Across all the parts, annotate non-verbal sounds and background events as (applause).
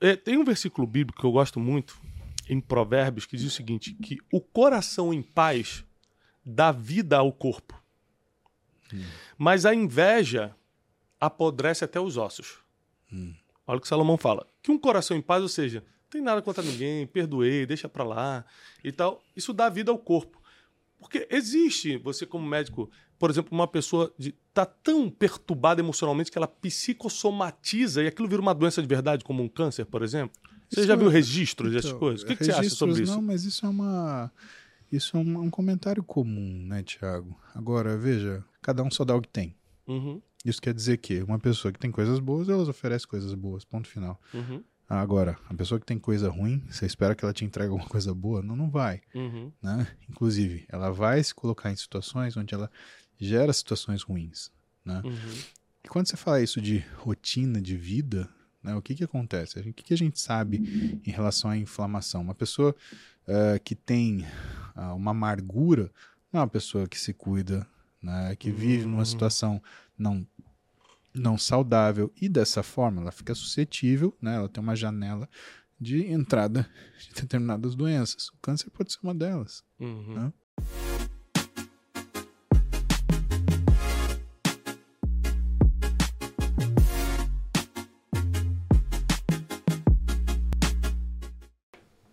é, tem um versículo bíblico que eu gosto muito, em Provérbios, que diz o seguinte: que o coração em paz dá vida ao corpo. Hum. Mas a inveja apodrece até os ossos. Hum. Olha o que Salomão fala. Que um coração em paz, ou seja, tem nada contra ninguém, perdoei, deixa pra lá e tal. Isso dá vida ao corpo. Porque existe, você como médico, por exemplo, uma pessoa de, tá tão perturbada emocionalmente que ela psicossomatiza e aquilo vira uma doença de verdade, como um câncer, por exemplo. Você isso já viu é... registros então, dessas coisas? O que, que você acha sobre isso? Não, mas isso é uma. Isso é um, um comentário comum, né, Tiago? Agora, veja, cada um só dá o que tem. Uhum. Isso quer dizer que uma pessoa que tem coisas boas, elas oferece coisas boas, ponto final. Uhum. Agora, a pessoa que tem coisa ruim, você espera que ela te entregue alguma coisa boa? Não, não vai. Uhum. Né? Inclusive, ela vai se colocar em situações onde ela gera situações ruins. Né? Uhum. E quando você fala isso de rotina de vida, né, o que, que acontece? O que, que a gente sabe em relação à inflamação? Uma pessoa uh, que tem uh, uma amargura não é uma pessoa que se cuida, né, que vive numa uhum. situação não não saudável e dessa forma ela fica suscetível, né? Ela tem uma janela de entrada de determinadas doenças. O câncer pode ser uma delas. Uhum. Né?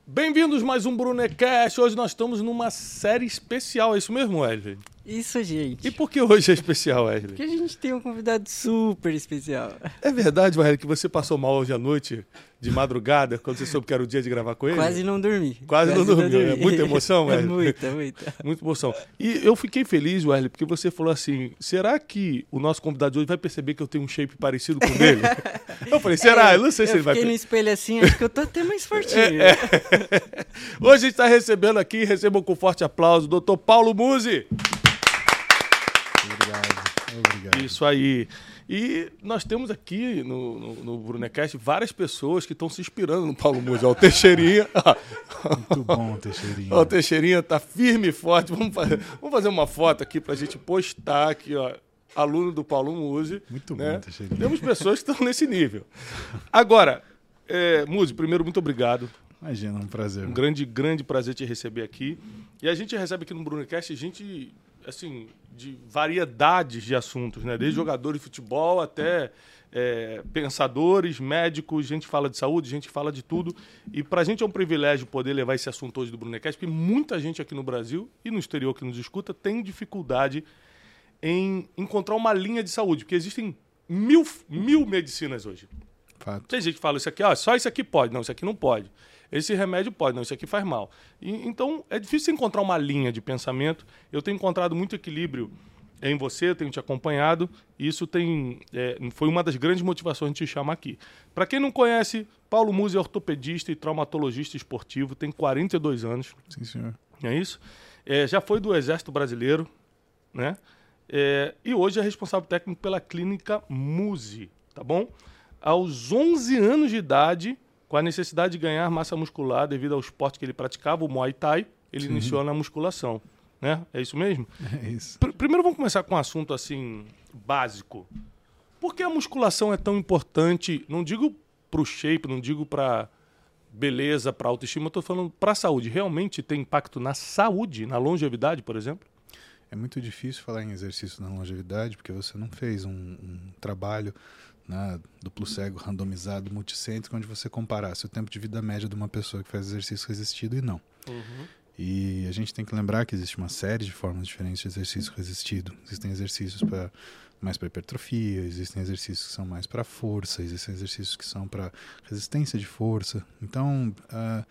Bem-vindos mais um Brunecast. Hoje nós estamos numa série especial, é isso mesmo, Wesley? Isso, gente. E por que hoje é especial, Wesley? Porque a gente tem um convidado super especial. É verdade, Wesley, que você passou mal hoje à noite, de madrugada, quando você soube que era o dia de gravar com ele? Quase não dormi. Quase, Quase não, não dormi. É muita emoção, (laughs) Wesley? É muita, muita. Muita emoção. E eu fiquei feliz, Wesley, porque você falou assim, será que o nosso convidado de hoje vai perceber que eu tenho um shape parecido com o dele? (laughs) eu falei, será? É, eu não sei se ele vai... Eu fiquei no espelho assim, acho que eu tô até mais (laughs) fortinho. É, é. Hoje a gente está recebendo aqui, recebam com forte aplauso, o doutor Paulo Musi. Obrigado. Isso aí. E nós temos aqui no, no, no Brunecast várias pessoas que estão se inspirando no Paulo Musi. o Teixeirinha. Muito bom, Teixeirinha. o Teixeirinha tá firme e forte. Vamos fazer, vamos fazer uma foto aqui para a gente postar aqui, ó. Aluno do Paulo Musi. Muito né? bom, Teixeirinha. Temos pessoas que estão nesse nível. Agora, é, primeiro, muito obrigado. Imagina, um prazer. Um grande, grande prazer te receber aqui. E a gente recebe aqui no Brunecast gente assim, de variedades de assuntos, né? Desde uhum. jogadores de futebol até é, pensadores, médicos, gente fala de saúde, gente fala de tudo. E para a gente é um privilégio poder levar esse assunto hoje do Brunecast, porque muita gente aqui no Brasil e no exterior que nos escuta tem dificuldade em encontrar uma linha de saúde, porque existem mil, mil medicinas hoje. Fato. Tem gente que fala isso aqui, ó, só isso aqui pode. Não, isso aqui não pode. Esse remédio pode, não, isso aqui faz mal. E, então, é difícil encontrar uma linha de pensamento. Eu tenho encontrado muito equilíbrio em você, tenho te acompanhado, e isso tem, é, foi uma das grandes motivações de te chamar aqui. Para quem não conhece, Paulo Musi é ortopedista e traumatologista esportivo, tem 42 anos. Sim, senhor. É isso? É, já foi do Exército Brasileiro, né? É, e hoje é responsável técnico pela clínica Musi, tá bom? Aos 11 anos de idade, com a necessidade de ganhar massa muscular devido ao esporte que ele praticava, o Muay Thai, ele Sim. iniciou na musculação. Né? É isso mesmo? (laughs) É isso. Pr primeiro vamos começar com um assunto assim básico. Por que a musculação é tão importante? Não digo para o shape, não digo para beleza, para autoestima, eu estou falando para a saúde. Realmente tem impacto na saúde, na longevidade, por exemplo? É muito difícil falar em exercício na longevidade porque você não fez um, um trabalho né, duplo cego, randomizado, multicêntrico, onde você comparasse o tempo de vida média de uma pessoa que faz exercício resistido e não. Uhum. E a gente tem que lembrar que existe uma série de formas diferentes de exercício resistido. Existem exercícios para mais para hipertrofia, existem exercícios que são mais para força, existem exercícios que são para resistência de força. Então, uh,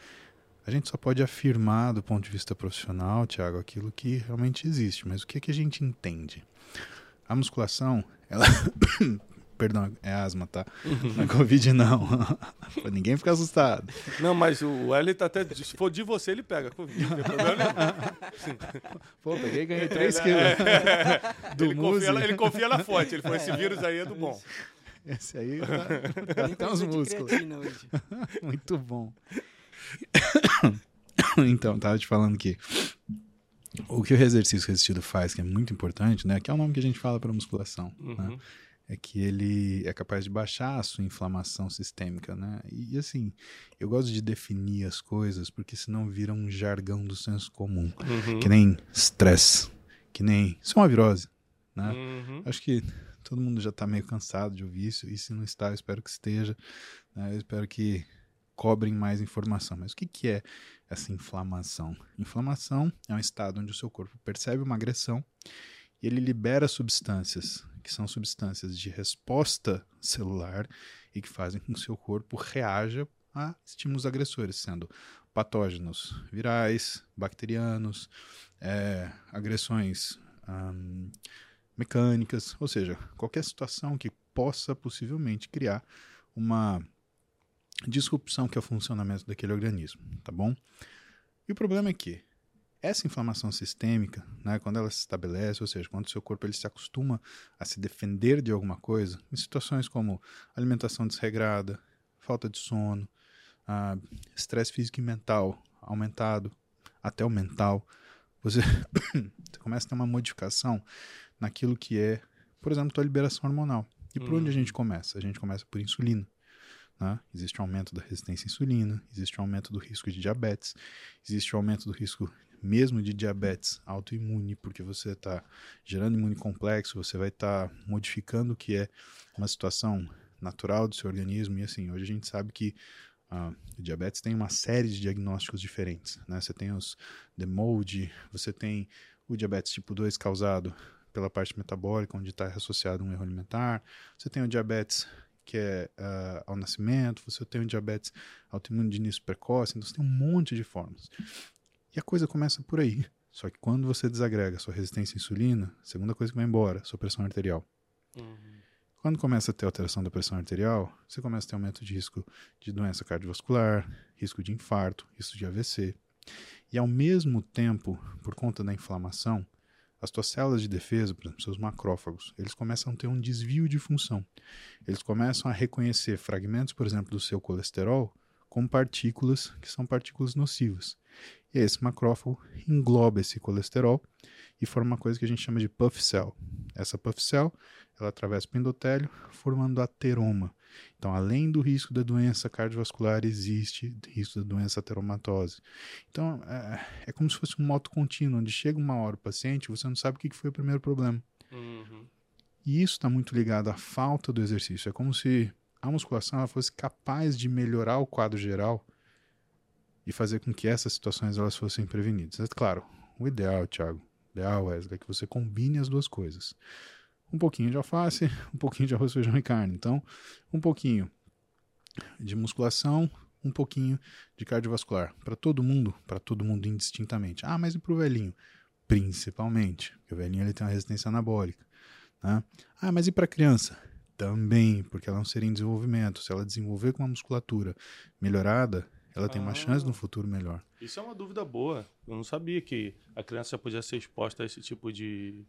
a gente só pode afirmar do ponto de vista profissional, Tiago, aquilo que realmente existe. Mas o que, é que a gente entende? A musculação, ela (coughs) (coughs) Perdão, é asma, tá? Não é Covid, não. (laughs) pra ninguém ficar assustado. Não, mas o L tá até. Se for de você, ele pega Covid. Não tem problema (laughs) Pô, peguei e ganhei 3 quilos. do ele, confia, ele confia na fonte. Ele falou: esse vírus aí é do bom. Esse aí tá, (laughs) tá até os músculos. Muito bom. (coughs) então, tava te falando que o que o exercício resistido faz, que é muito importante, né? Que é o nome que a gente fala para musculação. Né? Uhum. Né? É que ele é capaz de baixar a sua inflamação sistêmica, né? E assim, eu gosto de definir as coisas porque senão vira um jargão do senso comum, uhum. que nem stress, que nem isso é uma virose, né? Uhum. Acho que todo mundo já está meio cansado de ouvir isso e se não está, eu espero que esteja. Né? Eu espero que cobrem mais informação. Mas o que, que é essa inflamação? Inflamação é um estado onde o seu corpo percebe uma agressão e ele libera substâncias, que são substâncias de resposta celular e que fazem com que o seu corpo reaja a estímulos agressores, sendo patógenos virais, bacterianos, é, agressões hum, mecânicas, ou seja, qualquer situação que possa possivelmente criar uma disrupção que é o funcionamento daquele organismo, tá bom? E o problema é que essa inflamação sistêmica, né, quando ela se estabelece, ou seja, quando o seu corpo ele se acostuma a se defender de alguma coisa, em situações como alimentação desregrada, falta de sono, uh, estresse físico e mental aumentado, até o mental, você, (coughs) você começa a ter uma modificação naquilo que é, por exemplo, a liberação hormonal. E por onde a gente uhum. começa? A gente começa por insulina. Né? Existe um aumento da resistência à insulina, existe um aumento do risco de diabetes, existe um aumento do risco mesmo de diabetes autoimune, porque você está gerando imune complexo, você vai estar tá modificando o que é uma situação natural do seu organismo. E assim, hoje a gente sabe que uh, o diabetes tem uma série de diagnósticos diferentes. Né? Você tem os DMOLD, você tem o diabetes tipo 2 causado pela parte metabólica, onde está associado um erro alimentar. Você tem o diabetes que é uh, ao nascimento, você tem o diabetes autoimune de início precoce, então você tem um monte de formas. E a coisa começa por aí. Só que quando você desagrega sua resistência à insulina, a segunda coisa que vai embora, sua pressão arterial. Uhum. Quando começa a ter alteração da pressão arterial, você começa a ter aumento de risco de doença cardiovascular, risco de infarto, risco de AVC. E ao mesmo tempo, por conta da inflamação, as tuas células de defesa, por exemplo, seus macrófagos, eles começam a ter um desvio de função. Eles começam a reconhecer fragmentos, por exemplo, do seu colesterol como partículas que são partículas nocivas. E esse macrófago engloba esse colesterol e forma uma coisa que a gente chama de puff cell. Essa puff cell, ela atravessa o endotélio, formando ateroma. Então, além do risco da doença cardiovascular, existe risco da doença ateromatose. Então, é, é como se fosse um moto contínuo, onde chega uma hora o paciente, você não sabe o que foi o primeiro problema. Uhum. E isso está muito ligado à falta do exercício. É como se a musculação fosse capaz de melhorar o quadro geral e fazer com que essas situações elas fossem prevenidas. É claro, o ideal, Thiago, o ideal, Wesley, é que você combine as duas coisas. Um pouquinho de alface, (laughs) um pouquinho de arroz, feijão e carne. Então, um pouquinho de musculação, um pouquinho de cardiovascular. Para todo mundo, para todo mundo indistintamente. Ah, mas e para o velhinho? Principalmente, porque o velhinho ele tem uma resistência anabólica. Né? Ah, mas e para a criança? Também, porque ela é um ser em desenvolvimento. Se ela desenvolver com uma musculatura melhorada, ela tem uma chance no futuro melhor. Isso é uma dúvida boa. Eu não sabia que a criança podia ser exposta a esse tipo de,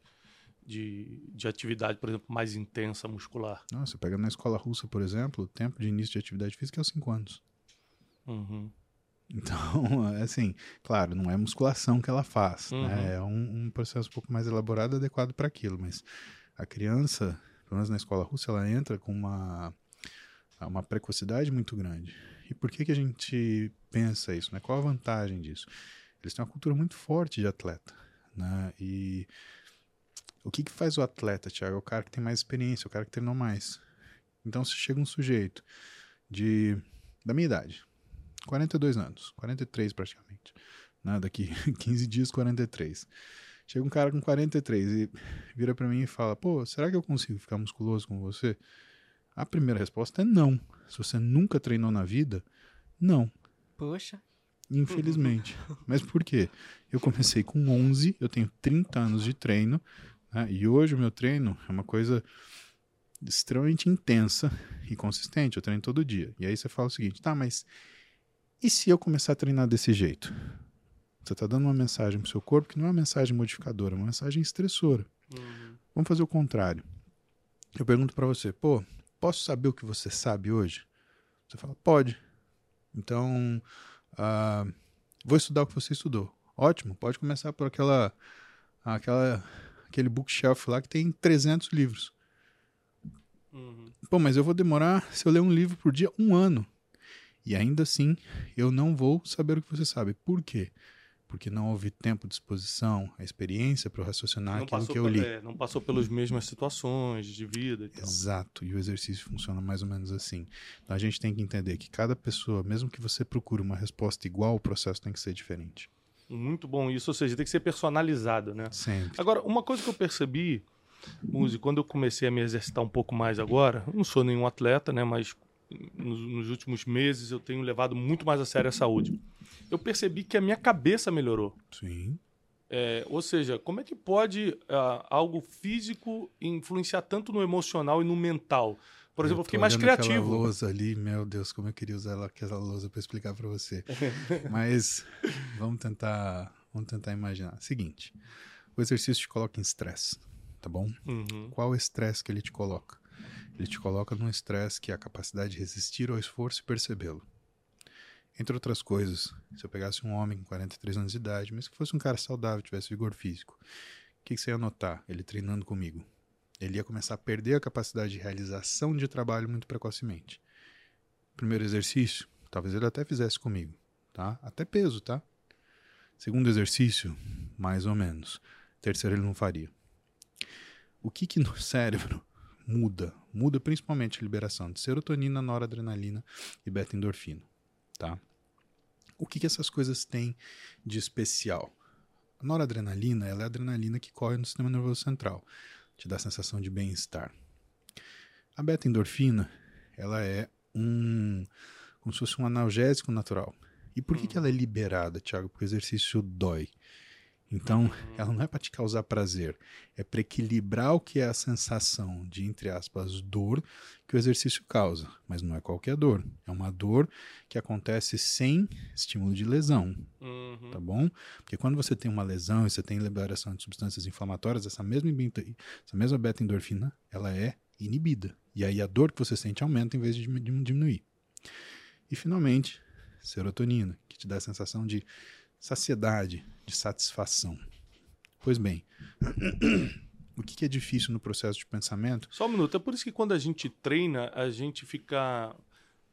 de, de atividade, por exemplo, mais intensa muscular. Nossa, você pega na escola russa, por exemplo, o tempo de início de atividade física é os 5 anos. Uhum. Então, (laughs) assim, claro, não é musculação que ela faz, né? uhum. né? É um, um, processo um pouco mais elaborado, adequado para aquilo, mas a criança, pelo menos na escola russa, ela entra com uma, uma precocidade muito grande. E por que, que a gente pensa isso? Né? Qual a vantagem disso? Eles têm uma cultura muito forte de atleta. Né? E o que, que faz o atleta, Thiago? É o cara que tem mais experiência, o cara que treinou mais. Então, se chega um sujeito de da minha idade, 42 anos, 43 praticamente, né? daqui (laughs) 15 dias, 43. Chega um cara com 43 e vira para mim e fala: Pô, será que eu consigo ficar musculoso com você? A primeira resposta é não. Se você nunca treinou na vida, não. Poxa. Infelizmente. (laughs) Mas por quê? Eu comecei com 11, eu tenho 30 anos de treino, né? e hoje o meu treino é uma coisa extremamente intensa e consistente. Eu treino todo dia. E aí você fala o seguinte: tá, mas e se eu começar a treinar desse jeito? Você está dando uma mensagem para o seu corpo que não é uma mensagem modificadora, é uma mensagem estressora. Uhum. Vamos fazer o contrário. Eu pergunto para você, pô, posso saber o que você sabe hoje? Você fala, pode. Então, uh, vou estudar o que você estudou. Ótimo, pode começar por aquela, aquela, aquele bookshelf lá que tem 300 livros. Uhum. Pô, mas eu vou demorar, se eu ler um livro por dia, um ano. E ainda assim, eu não vou saber o que você sabe. Por quê? Porque não houve tempo, disposição, a experiência para raciocinar não aquilo que eu li. É, não passou pelas mesmas situações de vida. E Exato, e o exercício funciona mais ou menos assim. Então a gente tem que entender que cada pessoa, mesmo que você procure uma resposta igual, o processo tem que ser diferente. Muito bom isso, ou seja, tem que ser personalizado, né? Sempre. Agora, uma coisa que eu percebi, Muzi, quando eu comecei a me exercitar um pouco mais agora, não sou nenhum atleta, né? Mas nos, nos, últimos meses eu tenho levado muito mais a sério a saúde. Eu percebi que a minha cabeça melhorou. Sim. É, ou seja, como é que pode uh, algo físico influenciar tanto no emocional e no mental? Por exemplo, eu, eu fiquei mais criativo. Aquela lousa ali, meu Deus, como eu queria usar aquela lousa para explicar para você. (laughs) Mas vamos tentar, vamos tentar imaginar. Seguinte, o exercício te coloca em estresse, tá bom? Uhum. Qual o estresse que ele te coloca? Ele te coloca num estresse que é a capacidade de resistir ao esforço e percebê-lo. Entre outras coisas, se eu pegasse um homem com 43 anos de idade, mas que fosse um cara saudável, tivesse vigor físico, o que, que você ia notar ele treinando comigo? Ele ia começar a perder a capacidade de realização de trabalho muito precocemente. Primeiro exercício, talvez ele até fizesse comigo, tá? Até peso, tá? Segundo exercício, mais ou menos. Terceiro, ele não faria. O que que no (laughs) cérebro muda. Muda principalmente a liberação de serotonina, noradrenalina e beta-endorfina, tá? O que, que essas coisas têm de especial? A noradrenalina ela é a adrenalina que corre no sistema nervoso central, te dá a sensação de bem-estar. A beta-endorfina ela é um como se fosse um analgésico natural. E por que, hum. que ela é liberada, Tiago? Porque o exercício dói. Então, (laughs) ela não é para te causar prazer, é para equilibrar o que é a sensação de, entre aspas, dor que o exercício causa. Mas não é qualquer dor, é uma dor que acontece sem estímulo de lesão, uhum. tá bom? Porque quando você tem uma lesão e você tem liberação de substâncias inflamatórias, essa mesma, essa mesma beta-endorfina, ela é inibida. E aí a dor que você sente aumenta em vez de diminuir. E, finalmente, serotonina, que te dá a sensação de saciedade, de satisfação. Pois bem, (clears throat) o que é difícil no processo de pensamento? Só um minuto, é por isso que quando a gente treina, a gente fica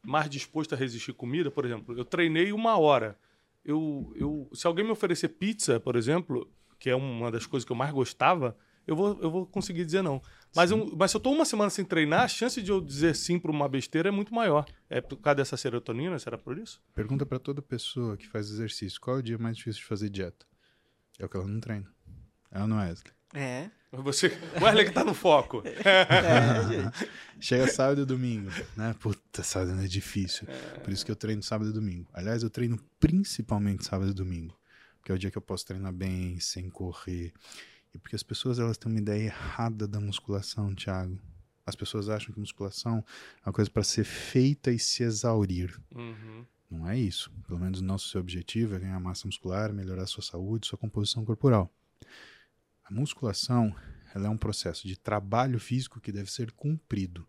mais disposto a resistir comida. Por exemplo, eu treinei uma hora. Eu, eu, se alguém me oferecer pizza, por exemplo, que é uma das coisas que eu mais gostava, eu vou, eu vou conseguir dizer não. Mas, eu, mas se eu estou uma semana sem treinar, a chance de eu dizer sim para uma besteira é muito maior. É por causa dessa serotonina? Será por isso? Pergunta para toda pessoa que faz exercício: qual é o dia mais difícil de fazer dieta? É o que ela não treina. É ou não é, Wesley? É. Você, o Wesley que tá no foco. (laughs) é. Chega sábado e domingo, né? Puta, sábado é difícil. É. Por isso que eu treino sábado e domingo. Aliás, eu treino principalmente sábado e domingo. Porque é o dia que eu posso treinar bem, sem correr. E porque as pessoas elas têm uma ideia errada da musculação, Thiago. As pessoas acham que musculação é uma coisa para ser feita e se exaurir. Uhum. Não é isso. Pelo menos o nosso objetivo é ganhar massa muscular, melhorar a sua saúde, sua composição corporal. A musculação ela é um processo de trabalho físico que deve ser cumprido.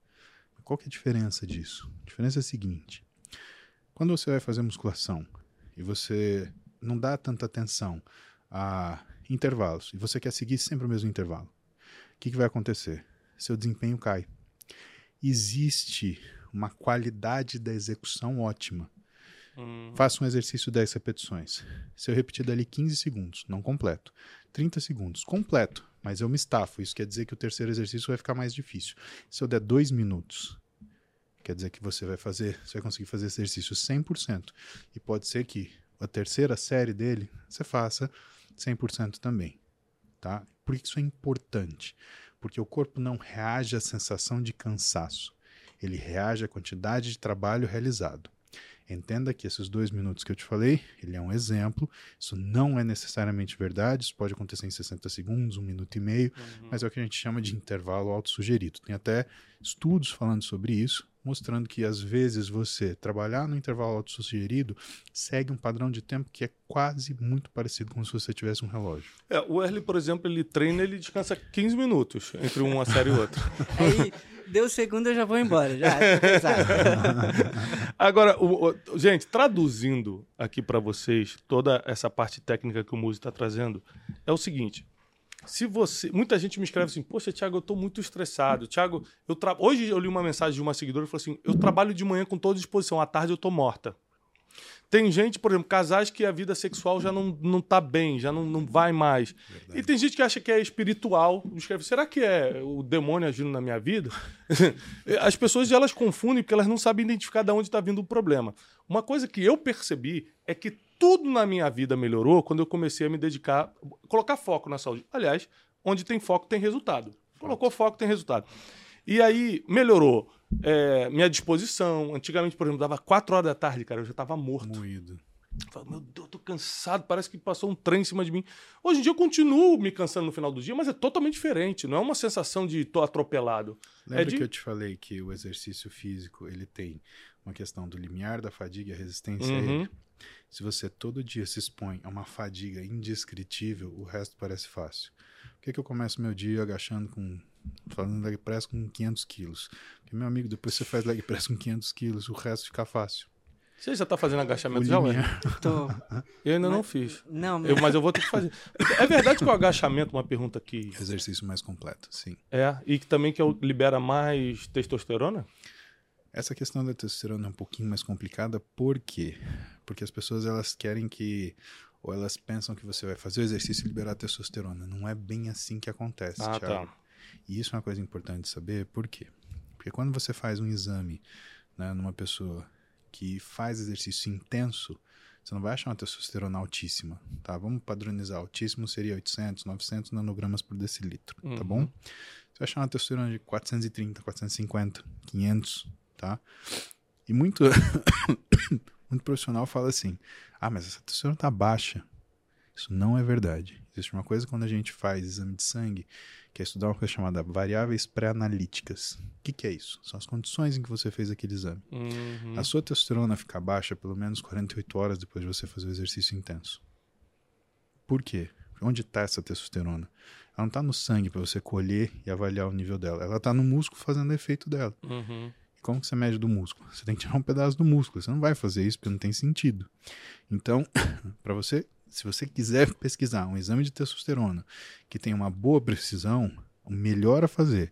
Qual que é a diferença disso? A diferença é a seguinte: quando você vai fazer musculação e você não dá tanta atenção a intervalos e você quer seguir sempre o mesmo intervalo, o que, que vai acontecer? Seu desempenho cai. Existe uma qualidade da execução ótima. Hum. Faça um exercício 10 repetições. Se eu repetir dali 15 segundos, não completo. 30 segundos, completo, mas eu me estafo. Isso quer dizer que o terceiro exercício vai ficar mais difícil. Se eu der 2 minutos, quer dizer que você vai fazer, você vai conseguir fazer esse exercício 100%. E pode ser que a terceira série dele você faça 100% também, tá? Por que isso é importante? Porque o corpo não reage à sensação de cansaço, ele reage à quantidade de trabalho realizado. Entenda que esses dois minutos que eu te falei, ele é um exemplo. Isso não é necessariamente verdade, isso pode acontecer em 60 segundos, um minuto e meio, uhum. mas é o que a gente chama de intervalo autossugerido. Tem até estudos falando sobre isso, mostrando que às vezes você trabalhar no intervalo autossugerido segue um padrão de tempo que é quase muito parecido com se você tivesse um relógio. É, o Erle, por exemplo, ele treina, ele descansa 15 minutos entre uma série e outra. (laughs) Aí, deu segundo, eu já vou embora, já. (laughs) Agora, o, o, gente, traduzindo aqui para vocês toda essa parte técnica que o Muzi está trazendo, é o seguinte: Se você. Muita gente me escreve assim, poxa, Thiago, eu tô muito estressado. Thiago, eu tra... hoje eu li uma mensagem de uma seguidora e falou assim: eu trabalho de manhã com toda disposição, à tarde eu tô morta. Tem gente, por exemplo, casais que a vida sexual já não, não tá bem, já não, não vai mais. Verdade. E tem gente que acha que é espiritual. Escreve, será que é o demônio agindo na minha vida? (laughs) As pessoas elas confundem porque elas não sabem identificar de onde está vindo o problema. Uma coisa que eu percebi é que tudo na minha vida melhorou quando eu comecei a me dedicar, colocar foco na saúde. Aliás, onde tem foco tem resultado. Colocou foco tem resultado. E aí melhorou é, minha disposição. Antigamente, por exemplo, dava 4 horas da tarde, cara, eu já estava morto. Moído. Falei, meu Deus, eu tô cansado, parece que passou um trem em cima de mim. Hoje em dia eu continuo me cansando no final do dia, mas é totalmente diferente. Não é uma sensação de tô atropelado. Lembra é de... que eu te falei que o exercício físico ele tem uma questão do limiar da fadiga e a resistência uhum. a ele? Se você todo dia se expõe a uma fadiga indescritível, o resto parece fácil. Por que, que eu começo meu dia agachando com fazendo leg press com 500 quilos. Porque, meu amigo, depois você faz leg press com 500 quilos, o resto fica fácil. Você já tá fazendo agachamento já, ué? Tô. Eu ainda mas, não fiz. Não, mas... Eu, mas eu vou ter que fazer. É verdade que o agachamento, uma pergunta aqui. Exercício mais completo, sim. É, e que também que libera mais testosterona? Essa questão da testosterona é um pouquinho mais complicada, por quê? Porque as pessoas elas querem que ou elas pensam que você vai fazer o exercício e liberar testosterona. Não é bem assim que acontece, ah, Thiago. Tá. E isso é uma coisa importante saber, por quê? Porque quando você faz um exame né, numa pessoa que faz exercício intenso, você não vai achar uma testosterona altíssima, tá? Vamos padronizar. Altíssimo seria 800, 900 nanogramas por decilitro, tá uhum. tá bom? Você vai achar uma testosterona de 430, 450, 500, tá? E muito, (coughs) muito profissional fala assim, ah, mas essa testosterona tá baixa. Isso não é verdade. Existe uma coisa quando a gente faz exame de sangue que é estudar uma coisa chamada variáveis pré-analíticas. O que, que, é isso? São as condições em que você fez aquele exame. Uhum. A sua testosterona fica baixa pelo menos 48 horas depois de você fazer o exercício intenso. Por quê? Onde está essa testosterona? Ela não está no sangue para você colher e avaliar o nível dela. Ela está no músculo fazendo efeito dela. Uhum. Como que você mede do músculo? Você tem que tirar um pedaço do músculo. Você não vai fazer isso porque não tem sentido. Então, (laughs) para você se você quiser pesquisar um exame de testosterona que tem uma boa precisão, o melhor a fazer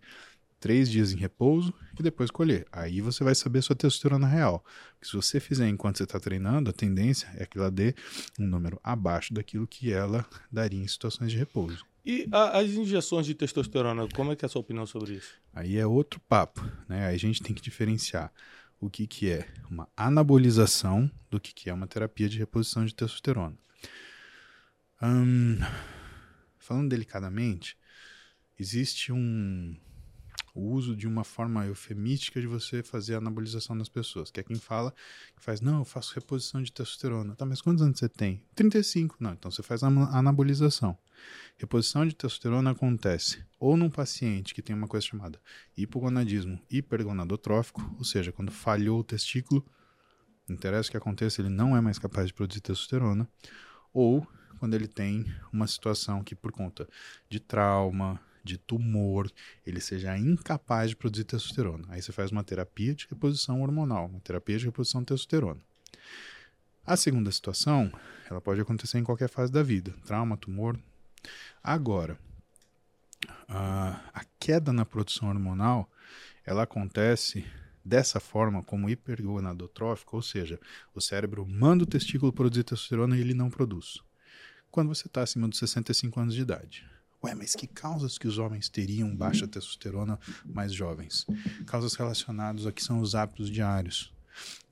três dias em repouso e depois colher. Aí você vai saber sua testosterona real. Porque se você fizer enquanto você está treinando, a tendência é que ela dê um número abaixo daquilo que ela daria em situações de repouso. E a, as injeções de testosterona, como é que é a sua opinião sobre isso? Aí é outro papo, né? Aí a gente tem que diferenciar o que, que é uma anabolização do que, que é uma terapia de reposição de testosterona. Hum, falando delicadamente, existe um o uso de uma forma eufemística de você fazer a anabolização nas pessoas, que é quem fala que faz, não, eu faço reposição de testosterona. Tá, mas quantos anos você tem? 35. Não, então você faz a anabolização. Reposição de testosterona acontece ou num paciente que tem uma coisa chamada hipogonadismo hipergonadotrófico, ou seja, quando falhou o testículo, não interessa o que aconteça, ele não é mais capaz de produzir testosterona, ou quando ele tem uma situação que, por conta de trauma, de tumor, ele seja incapaz de produzir testosterona. Aí você faz uma terapia de reposição hormonal, uma terapia de reposição de testosterona. A segunda situação, ela pode acontecer em qualquer fase da vida, trauma, tumor. Agora, a, queda na produção hormonal, ela acontece dessa forma como hipergonadotrófico, ou seja, o cérebro manda o testículo produzir testosterona e ele não produz quando você está acima dos 65 anos de idade. Ué, mas que causas que os homens teriam baixa testosterona mais jovens? Causas relacionadas a que são os hábitos diários.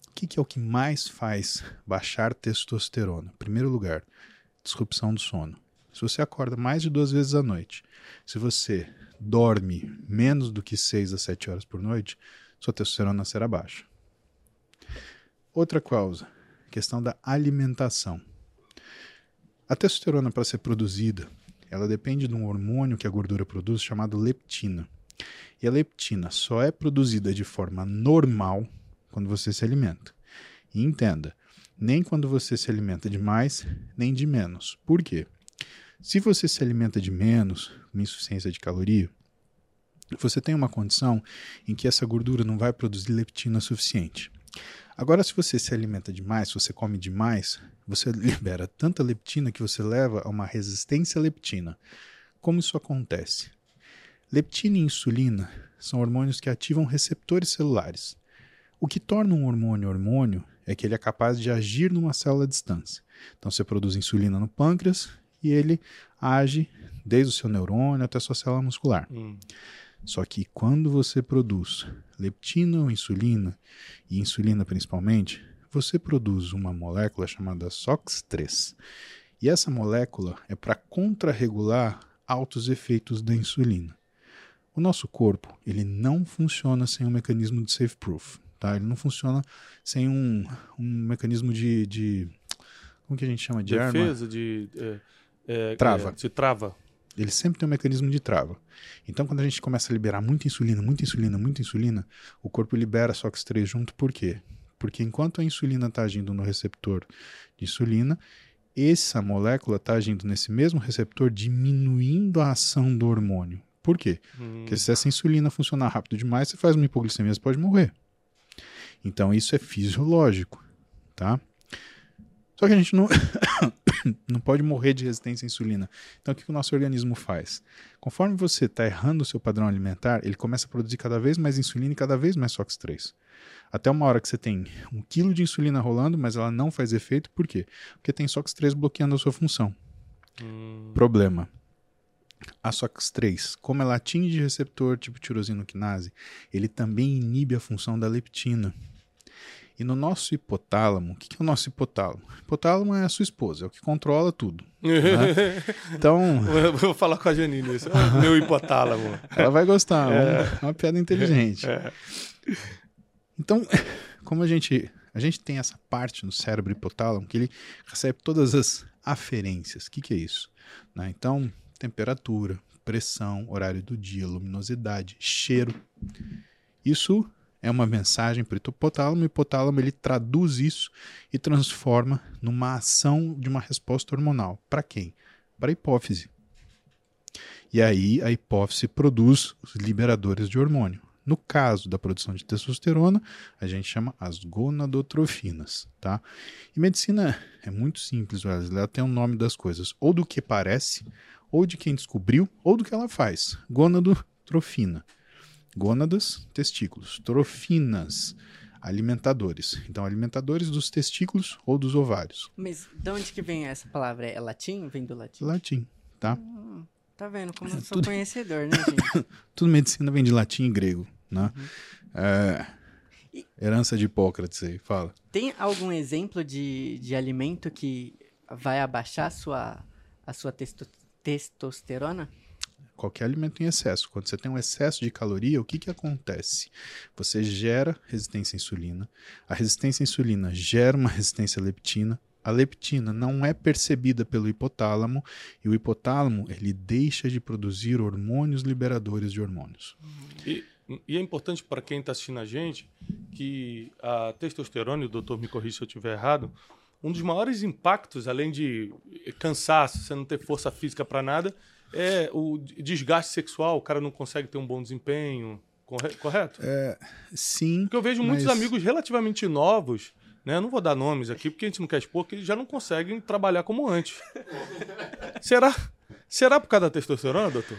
O que, que é o que mais faz baixar testosterona? Em primeiro lugar, disrupção do sono. Se você acorda mais de duas vezes à noite, se você dorme menos do que 6 a 7 horas por noite, sua testosterona será baixa. Outra causa, questão da alimentação. A testosterona, para ser produzida, ela depende de um hormônio que a gordura produz chamado leptina. E a leptina só é produzida de forma normal quando você se alimenta. E entenda, nem quando você se alimenta de mais, nem de menos. Por quê? Se você se alimenta de menos, uma insuficiência de caloria, você tem uma condição em que essa gordura não vai produzir leptina suficiente. Agora, se você se alimenta demais, se você come demais, você (laughs) libera tanta leptina que você leva a uma resistência à leptina. Como isso acontece? Leptina e insulina são hormônios que ativam receptores celulares. O que torna um hormônio hormônio é que ele é capaz de agir numa célula à distância. Então você produz insulina no pâncreas e ele age desde o seu neurônio até a sua célula muscular. Hum. Só que quando você produz leptina ou insulina, e insulina principalmente, você produz uma molécula chamada SOX3. E essa molécula é para contrarregular altos efeitos da insulina. O nosso corpo ele não funciona sem um mecanismo de safe proof. Tá? Ele não funciona sem um, um mecanismo de, de. Como que a gente chama? De Defesa, arma? de. É, é, trava. É, de trava. Ele sempre tem um mecanismo de trava. Então, quando a gente começa a liberar muita insulina, muita insulina, muita insulina, o corpo libera SOX3 junto. Por quê? Porque enquanto a insulina está agindo no receptor de insulina, essa molécula está agindo nesse mesmo receptor, diminuindo a ação do hormônio. Por quê? Hum. Porque se essa insulina funcionar rápido demais, você faz uma hipoglicemia, você pode morrer. Então isso é fisiológico, tá? Só que a gente não, (coughs) não pode morrer de resistência à insulina. Então o que o nosso organismo faz? Conforme você está errando o seu padrão alimentar, ele começa a produzir cada vez mais insulina e cada vez mais SOX3. Até uma hora que você tem um quilo de insulina rolando, mas ela não faz efeito, por quê? Porque tem SOX3 bloqueando a sua função. Hum. Problema a SOX3, como ela atinge receptor tipo tirosina quinase, ele também inibe a função da leptina. E no nosso hipotálamo, o que, que é o nosso hipotálamo? O hipotálamo é a sua esposa, é o que controla tudo. (laughs) Né? Então. Eu vou falar com a Janine isso. Meu hipotálamo. Ela vai gostar, é, é uma piada inteligente. É. Então, (laughs) como a gente, a gente tem essa parte no cérebro hipotálamo que ele recebe todas as aferências. O que, que é isso? Né? Então, temperatura, pressão, horário do dia, luminosidade, cheiro. Isso é uma mensagem para o hipotálamo, e o hipotálamo ele traduz isso e transforma numa ação de uma resposta hormonal. Para quem? Para a hipófise. E aí a hipófise produz os liberadores de hormônio. No caso da produção de testosterona, a gente chama as gonadotrofinas, tá? E medicina é muito simples, ela tem o um nome das coisas, ou do que parece, ou de quem descobriu, ou do que ela faz. Gônado-trofina. Gônadas, testículos. Trofinas, alimentadores. Então, alimentadores dos testículos ou dos ovários. Mas de onde que vem essa palavra? É latim? Vem do latim? Latim, tá? Hum, tá vendo como eu (laughs) sou Tudo... conhecedor, né, (laughs) gente? Tudo medicina vem de latim e grego, né? Uhum. É... E... Herança de Hipócrates aí, fala. Tem algum exemplo de, de alimento que vai abaixar a sua, a sua testo testosterona? Qualquer alimento em excesso. Quando você tem um excesso de caloria, o que, que acontece? Você gera resistência à insulina. A resistência à insulina gera uma resistência à leptina. A leptina não é percebida pelo hipotálamo e o hipotálamo ele deixa de produzir hormônios liberadores de hormônios. E, e é importante para quem está assistindo a gente que a testosterona, e o doutor me corrija se eu estiver errado, um dos maiores impactos, além de cansaço, você não ter força física para nada, é o desgaste sexual. O cara não consegue ter um bom desempenho. Correto? É, sim. Porque eu vejo muitos amigos relativamente novos, né? Eu não vou dar nomes aqui porque a gente não quer expor, que eles já não conseguem trabalhar como antes. (laughs) será? Será por causa da testosterona, doutor?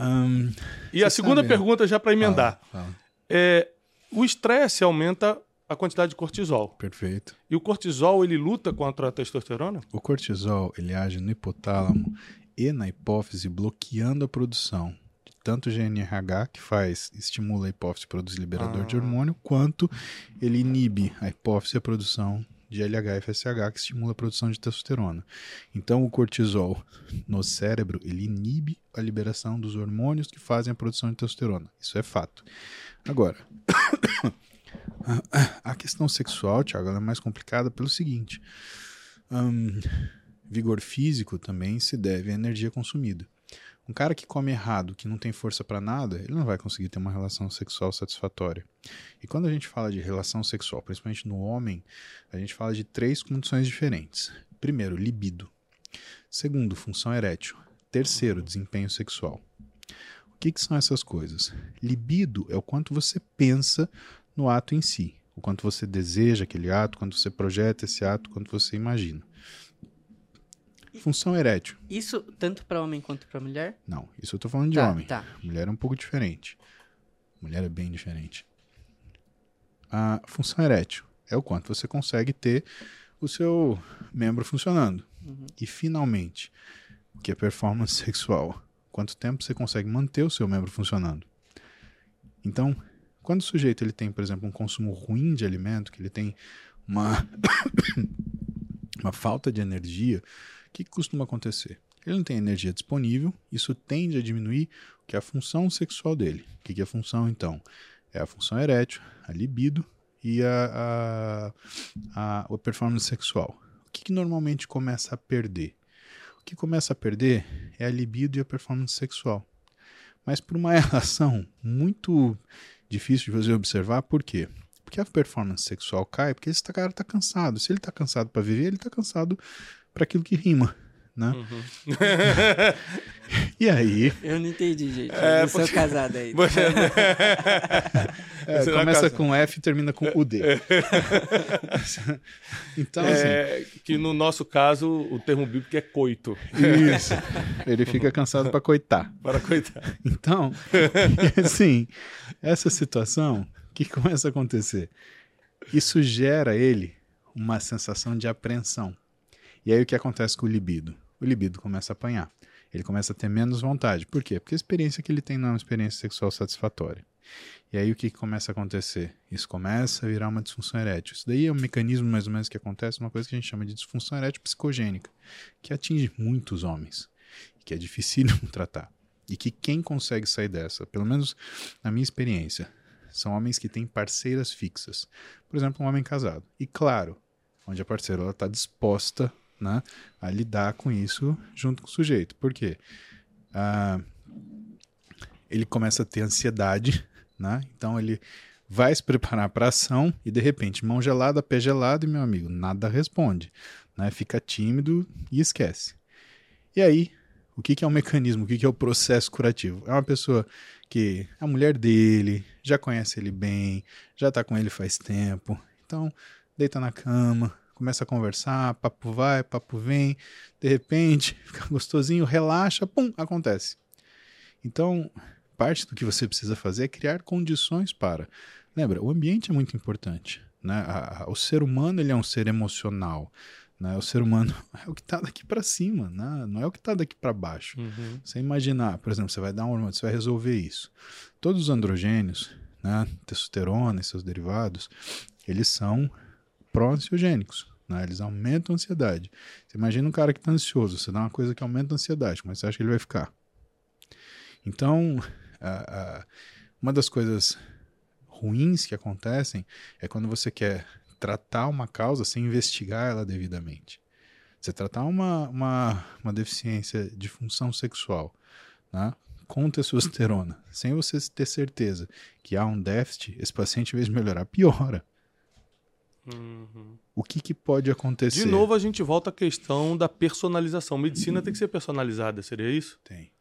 Um, e a segunda sabe. pergunta, já para emendar. Fala, fala. É, o estresse aumenta a quantidade de cortisol. Perfeito. E o cortisol, ele luta contra a testosterona? O cortisol, ele age no hipotálamo e na hipófise, bloqueando a produção de tanto GNRH, que faz, estimula a hipófise a produzir liberador ah. de hormônio, quanto ele inibe a hipófise a produção de LH e FSH, que estimula a produção de testosterona. Então, o cortisol no cérebro, ele inibe a liberação dos hormônios que fazem a produção de testosterona. Isso é fato. Agora, (coughs) A questão sexual, Thiago, é mais complicada pelo seguinte: um, vigor físico também se deve à energia consumida. Um cara que come errado, que não tem força para nada, ele não vai conseguir ter uma relação sexual satisfatória. E quando a gente fala de relação sexual, principalmente no homem, a gente fala de três condições diferentes. Primeiro, libido. Segundo, função erétil. Terceiro, desempenho sexual. O que, que são essas coisas? Libido é o quanto você pensa no ato em si. O quanto você deseja aquele ato, quanto você projeta esse ato, quanto você imagina. Função erétil. Isso tanto para homem quanto para mulher? Não, isso eu tô falando de Tá, homem. tá. Mulher é um pouco diferente. Mulher é bem diferente. A função erétil é o quanto você consegue ter o seu membro funcionando. E finalmente, o que é performance (laughs) sexual? Quanto tempo você consegue manter o seu membro funcionando? Então, quando o sujeito ele tem, por exemplo, um consumo ruim de alimento, que ele tem uma, (coughs) uma falta de energia, que, que costuma acontecer? Ele não tem energia disponível, isso tende a diminuir o que é a função sexual dele. O que, que é a função, então? É a função erétil, a libido e a, a, a, a performance sexual. O que, que normalmente começa a perder? O que começa a perder é a libido e a performance sexual. Mas por uma (laughs) relação muito difícil de você observar, por quê? Porque a performance sexual cai porque esse cara está cansado. Se ele está cansado para viver, ele está cansado para aquilo que rima. Né? Uhum. e aí. Eu não entendi, gente. É, eu sou porque... casado aí. (laughs) é, começa com F e termina com UD. (laughs) então, é, assim, que no nosso caso, o termo bíblico é coito. Isso. Ele fica cansado para coitar. Para coitar. Então, assim, essa situação, o que começa a acontecer? Isso gera ele uma sensação de apreensão. E aí o que acontece com o libido? O libido começa a apanhar. Ele começa a ter menos vontade. Por quê? Porque a experiência que ele tem não é uma experiência sexual satisfatória. E aí o que começa a acontecer? Isso começa a virar uma disfunção erétil. Isso daí é um mecanismo mais ou menos que acontece, uma coisa que a gente chama de disfunção erétil psicogênica, que atinge muitos homens, que é difícil (laughs) tratar. E que quem consegue sair dessa, pelo menos na minha experiência, são homens que têm parceiras fixas. Por exemplo, um homem casado. E claro, onde a parceira está disposta né, a lidar com isso junto com o sujeito. Por quê? Ah, ele começa a ter ansiedade, né? então ele vai se preparar para ação e de repente, mão gelada, pé gelado, e meu amigo, nada responde. Né? Fica tímido e esquece. E aí, o que, que é o mecanismo? O que, que é o processo curativo? É uma pessoa que a mulher dele já conhece ele bem, já está com ele faz tempo, então deita na cama, começa a conversar, papo vai, papo vem, de repente (laughs) fica gostosinho, relaxa, pum, acontece. Então, parte do que você precisa fazer é criar condições para. Lembra, o ambiente é muito importante. Né? A, a, o ser humano ele é um ser emocional. Né? O ser humano (laughs) é o que está daqui para cima, né? não é o que está daqui para baixo. Uhum. Você imaginar, por exemplo, você vai dar um hormônio, você vai resolver isso. Todos os androgênios, né? testosterona e seus derivados, eles são pró-ansiogênicos. Né? Eles aumentam a ansiedade. Você imagina um cara que está ansioso, você dá uma coisa que aumenta a ansiedade, como você acha que ele vai ficar? Então, a, a, uma das coisas ruins que acontecem é quando você quer tratar uma causa sem investigar ela devidamente. Você tratar uma, uma, uma deficiência de função sexual né, com testosterona, sem você ter certeza que há um déficit, esse paciente, em vez de melhorar, piora. Uhum. O que, que pode acontecer? De novo, a gente volta à questão da personalização. Medicina tem que ser personalizada, seria isso? Tem.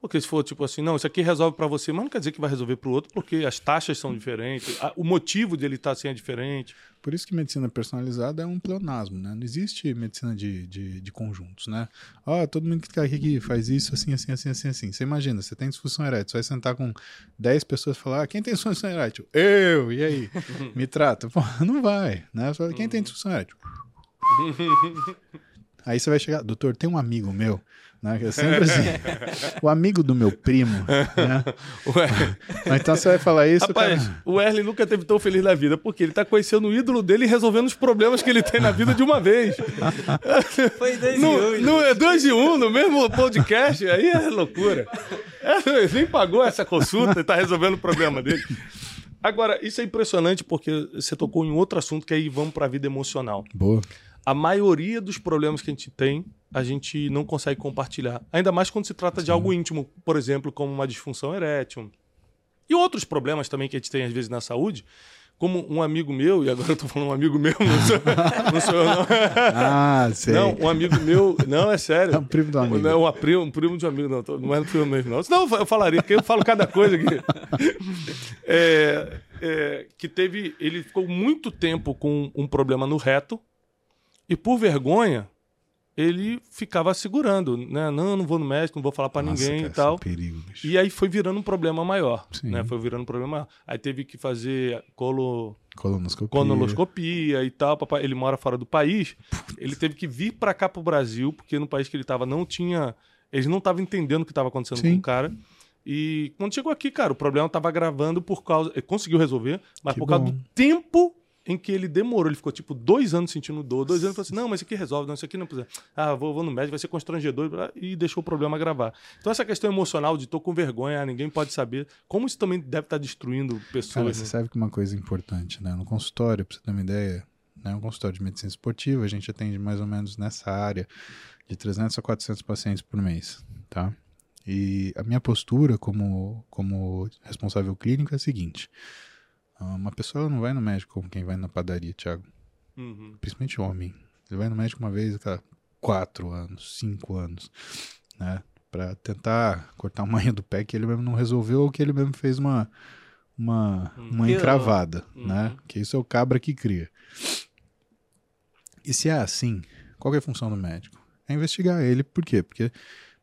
Porque se for tipo assim, não, isso aqui resolve para você, mas não quer dizer que vai resolver para o outro, porque as taxas são diferentes, o motivo dele estar tá assim é diferente. Por isso que medicina personalizada é um pleonasmo, né? Não existe medicina de, de, de conjuntos, né? Ó, todo mundo que está aqui faz isso assim, assim, assim, assim, assim. Você imagina, você tem disfunção erétil, você vai sentar com 10 pessoas e falar, ah, quem tem disfunção erétil? Eu! E aí? (laughs) Me trata? Pô, não vai, né? Fala, quem tem disfunção erétil? Aí você vai chegar, doutor, tem um amigo meu, né? É sempre assim, (laughs) o amigo do meu primo, né? (laughs) então você vai falar isso, Rapaz, cara... o Erlen nunca teve tão feliz na vida, porque ele tá conhecendo o ídolo dele e resolvendo os problemas que ele tem na vida de uma vez. (laughs) Foi dois no, e um. No, é dois e um, no mesmo podcast, aí é loucura. É, nem pagou essa consulta e tá resolvendo o problema dele. Agora, isso é impressionante porque você tocou em outro assunto que aí vamos para a vida emocional. Boa a maioria dos problemas que a gente tem, a gente não consegue compartilhar. Ainda mais quando se trata Sim. de algo íntimo, por exemplo, como uma disfunção erétil. E outros problemas também que a gente tem às vezes na saúde, como um amigo meu, e agora eu tô falando um amigo meu, não sou, (laughs) não sou eu, não. Ah, sei. Não, um amigo meu, não, é sério. É um primo do amigo. Não, é um primo, um primo de um amigo, não, não é um primo mesmo, não. Senão eu falaria, porque eu falo cada coisa aqui. (laughs) É, é, que teve, ele ficou muito tempo com um problema no reto, e por vergonha, ele ficava segurando, né? Não, não vou no médico, não vou falar para ninguém e tal. É um perigo, e aí foi virando um problema maior, Sim. né? Foi virando um problema maior. Aí teve que fazer colo... colonoscopia. colonoscopia e tal. Papai, ele mora fora do país. Putz. Ele teve que vir para cá pro Brasil, porque no país que ele tava não tinha, eles não estavam entendendo o que estava acontecendo Sim. com o cara. E quando chegou aqui, cara, o problema estava agravando por causa. Ele conseguiu resolver, mas que por causa do tempo em que ele demorou. Ele ficou tipo dois anos sentindo dor, dois anos falou assim: não, mas isso aqui resolve, não, isso aqui não precisa. Ah, vou, vou no médico, vai ser constrangedor, e deixou o problema agravar. Então, essa questão emocional de tô com vergonha, ninguém pode saber, como isso também deve estar tá destruindo pessoas. Cara, você né? sabe que uma coisa importante, né? No consultório, pra você ter uma ideia, né? Um consultório de medicina esportiva, a gente atende mais ou menos nessa área de 300 a 400 pacientes por mês, tá? E a minha postura como, como responsável clínico é a seguinte: uma pessoa não vai no médico como quem vai na padaria, Thiago. Uhum. Principalmente homem. Ele vai no médico uma vez a cada quatro anos, cinco anos, né? Pra tentar cortar uma (laughs) manha do pé que ele mesmo não resolveu ou que ele mesmo fez uma, uma, uma encravada, uhum. né? Que isso é o cabra que cria. E se é assim, qual é a função do médico? É investigar ele. Por quê? Porque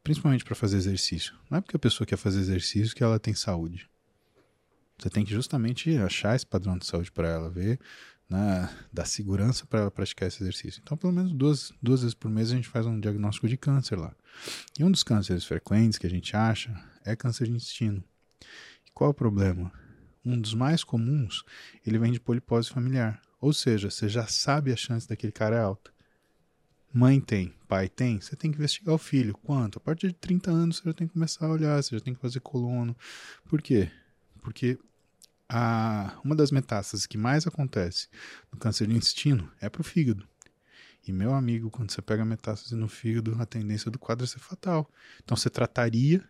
principalmente para fazer exercício. Não é porque a pessoa quer fazer exercício que ela tem saúde. Você tem que justamente achar esse padrão de saúde para ela, ver, né, dar segurança para ela praticar esse exercício. Então, pelo menos duas, duas vezes por mês a gente faz um diagnóstico de câncer lá. E um dos cânceres frequentes que a gente acha é câncer de intestino. E qual é o problema? Um dos mais comuns, ele vem de polipose familiar. Ou seja, você já sabe a chance daquele cara é alta. Mãe tem, pai tem, você tem que investigar o filho. Quanto? A partir de 30 anos você já tem que começar a olhar, você já tem que fazer colono. Por quê? Porque a, uma das metástases que mais acontece no câncer de intestino é para o fígado. E, meu amigo, quando você pega metástase no fígado, a tendência do quadro é ser fatal. Então, você trataria,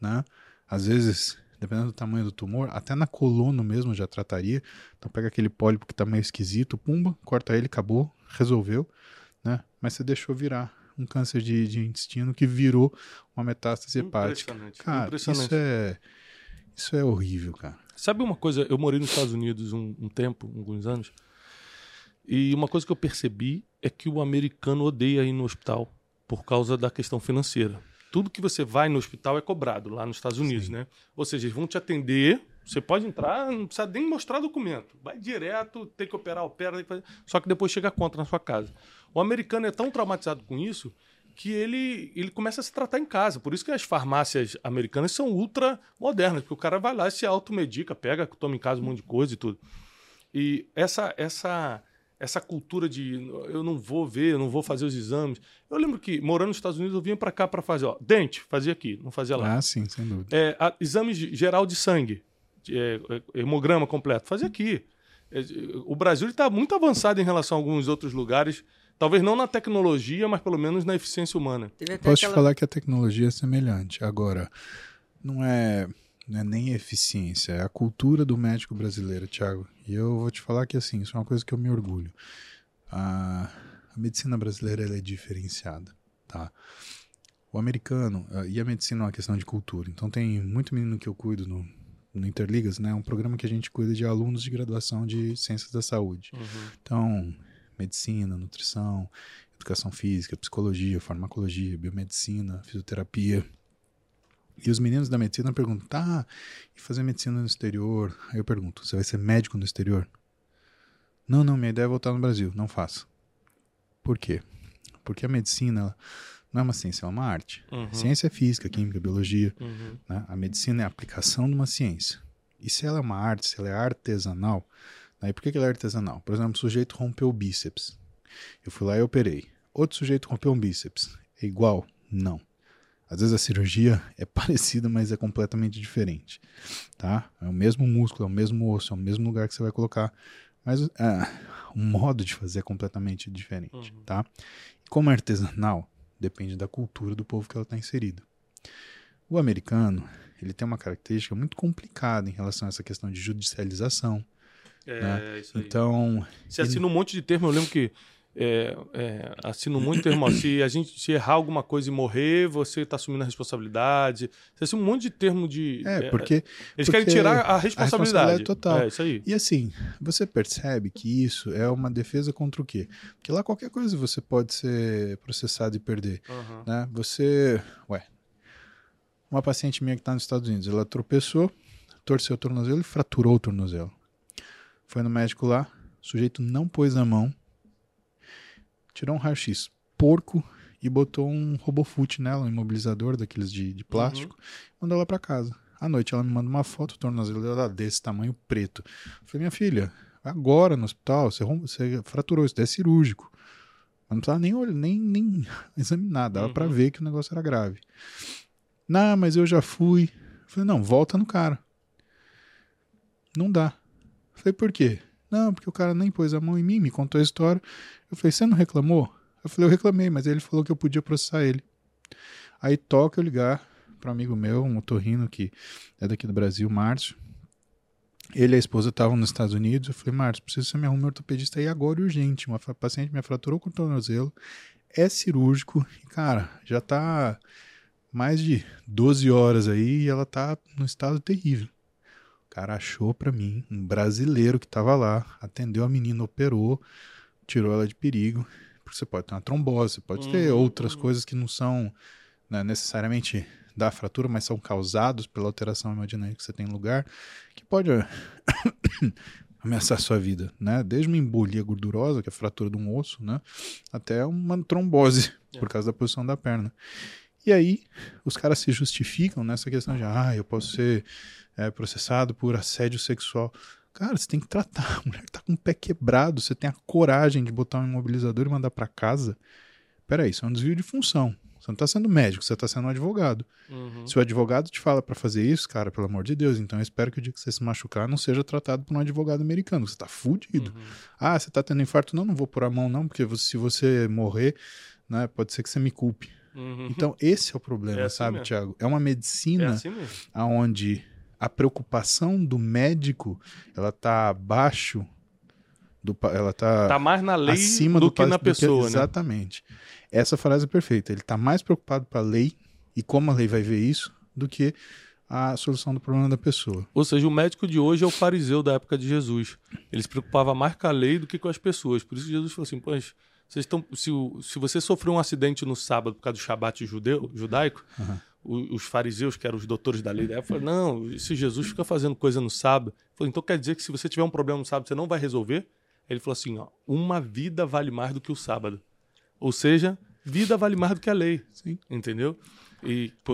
né? Às vezes, dependendo do tamanho do tumor, até na coluna mesmo já trataria. Então, pega aquele pólipo que está meio esquisito, pumba, corta ele, acabou, resolveu né? Mas você deixou virar um câncer de, de intestino que virou uma metástase hepática. Cara, Impressionante. isso é isso é horrível, cara. Sabe uma coisa? Eu morei nos Estados Unidos um, um tempo, alguns anos, e uma coisa que eu percebi é que o americano odeia ir no hospital por causa da questão financeira. Tudo que você vai no hospital é cobrado lá nos Estados Unidos, Sim. né? Ou seja, eles vão te atender você pode entrar, não precisa nem mostrar documento. Vai direto, tem que operar, opera, que fazer... só que depois chega a conta na sua casa. O americano é tão traumatizado com isso que ele, ele começa a se tratar em casa. Por isso que as farmácias americanas são ultra modernas, porque o cara vai lá e se automedica, pega, toma em casa um monte de coisa e tudo. E essa essa essa cultura de eu não vou ver, eu não vou fazer os exames. Eu lembro que morando nos Estados Unidos eu vinha para cá para fazer, ó, dente, fazia aqui, não fazia lá. Ah, sim, sem dúvida. É, a, exame geral de sangue é, é, hemograma completo. Fazer aqui. É, o Brasil está muito avançado em relação a alguns outros lugares. Talvez não na tecnologia, mas pelo menos na eficiência humana. Posso aquela... te falar que a tecnologia é semelhante. Agora, não é, não é nem eficiência, é a cultura do médico brasileiro, Thiago. E eu vou te falar que assim, isso é uma coisa que eu me orgulho. A, a medicina brasileira é diferenciada, tá? O americano, e a medicina é uma questão de cultura. Então tem muito menino que eu cuido no, no Interligas, né? É um programa que a gente cuida de alunos de graduação de ciências da saúde. Uhum. Então, medicina, nutrição, educação física, psicologia, farmacologia, biomedicina, fisioterapia. E os meninos da medicina perguntam, tá, e fazer medicina no exterior? Aí eu pergunto, você vai ser médico no exterior? Não, não, minha ideia é voltar no Brasil. Não faço. Por quê? Porque a medicina, não é uma ciência, é uma arte. Uhum. Ciência é física, química, biologia. Uhum. Né? A medicina é a aplicação de uma ciência. E se ela é uma arte, se ela é artesanal, né? por que, que ela é artesanal? Por exemplo, o sujeito rompeu o bíceps. Eu fui lá e operei. Outro sujeito rompeu um bíceps. É igual? Não. Às vezes a cirurgia (laughs) é parecida, mas é completamente diferente. Tá? É o mesmo músculo, é o mesmo osso, é o mesmo lugar que você vai colocar. Mas é, o modo de fazer é completamente diferente. Uhum. Tá? E como é artesanal, depende da cultura do povo que ela está inserido. O americano, ele tem uma característica muito complicada em relação a essa questão de judicialização. É, né? isso aí. Então. Você assina um monte de termo, eu lembro que é, é, assino muito termo, se a gente se errar alguma coisa e morrer, você está assumindo a responsabilidade. Você assina um monte de termo de. É, porque. Eles porque querem tirar a responsabilidade. A responsabilidade total. É isso aí. E assim, você percebe que isso é uma defesa contra o quê? Porque lá qualquer coisa você pode ser processado e perder. Uhum. Né? Você. Ué. Uma paciente minha que está nos Estados Unidos, ela tropeçou, torceu o tornozelo e fraturou o tornozelo. Foi no médico lá, o sujeito não pôs a mão tirou um raio-x porco e botou um robofute nela, um imobilizador daqueles de, de plástico, uhum. mandou ela para casa. À noite ela me manda uma foto, tornozelo dela desse tamanho preto. Eu falei, minha filha, agora no hospital, você, você fraturou, isso é cirúrgico. Mas não precisava nem, olhar, nem, nem (laughs) examinar, dava uhum. para ver que o negócio era grave. Não, mas eu já fui. Eu falei, não, volta no cara. Não dá. Falei, por quê? Não, porque o cara nem pôs a mão em mim, me contou a história. Eu falei, você não reclamou? Eu falei, eu reclamei, mas ele falou que eu podia processar ele. Aí toca eu ligar para um amigo meu, um otorrino que é daqui do Brasil, Márcio. Ele e a esposa estavam nos Estados Unidos. Eu falei, Márcio, preciso que você me arrume um ortopedista aí agora, urgente. Uma paciente me fraturou com o tornozelo, é cirúrgico e, cara, já tá mais de 12 horas aí e ela tá num estado terrível. O cara achou para mim um brasileiro que tava lá, atendeu a menina, operou, tirou ela de perigo. Porque você pode ter uma trombose, pode ter uhum. outras coisas que não são né, necessariamente da fratura, mas são causados pela alteração hemodinâmica que você tem no lugar, que pode (coughs) ameaçar a sua vida, né? Desde uma embolia gordurosa, que é a fratura de um osso, né? Até uma trombose, é. por causa da posição da perna. E aí, os caras se justificam nessa questão de, ah, eu posso ser é, processado por assédio sexual. Cara, você tem que tratar. (laughs) A mulher tá com o pé quebrado, você tem a coragem de botar um imobilizador e mandar para casa. Peraí, isso é um desvio de função. Você não tá sendo médico, você tá sendo um advogado. Uhum. Se o advogado te fala para fazer isso, cara, pelo amor de Deus, então eu espero que o dia que você se machucar não seja tratado por um advogado americano. Você tá fudido. Uhum. Ah, você tá tendo infarto? Não, não vou pôr a mão, não, porque se você morrer, né, pode ser que você me culpe. Uhum. Então, esse é o problema, é assim sabe, mesmo. Tiago? É uma medicina é assim onde a preocupação do médico ela tá abaixo do ela tá tá mais na lei acima do, do que na pessoa, que, né? Exatamente. Essa frase é perfeita. Ele tá mais preocupado com a lei e como a lei vai ver isso do que a solução do problema da pessoa. Ou seja, o médico de hoje é o fariseu da época de Jesus. Ele se preocupava mais com a lei do que com as pessoas. Por isso Jesus falou assim: "Pois, vocês estão se, se você sofreu um acidente no sábado por causa do Shabat judeu, judaico, uhum os fariseus, que eram os doutores da lei da época, falaram, não, se Jesus fica fazendo coisa no sábado, falou, então quer dizer que se você tiver um problema no sábado, você não vai resolver? Ele falou assim, ó, uma vida vale mais do que o sábado. Ou seja, vida vale mais do que a lei. Sim. Entendeu?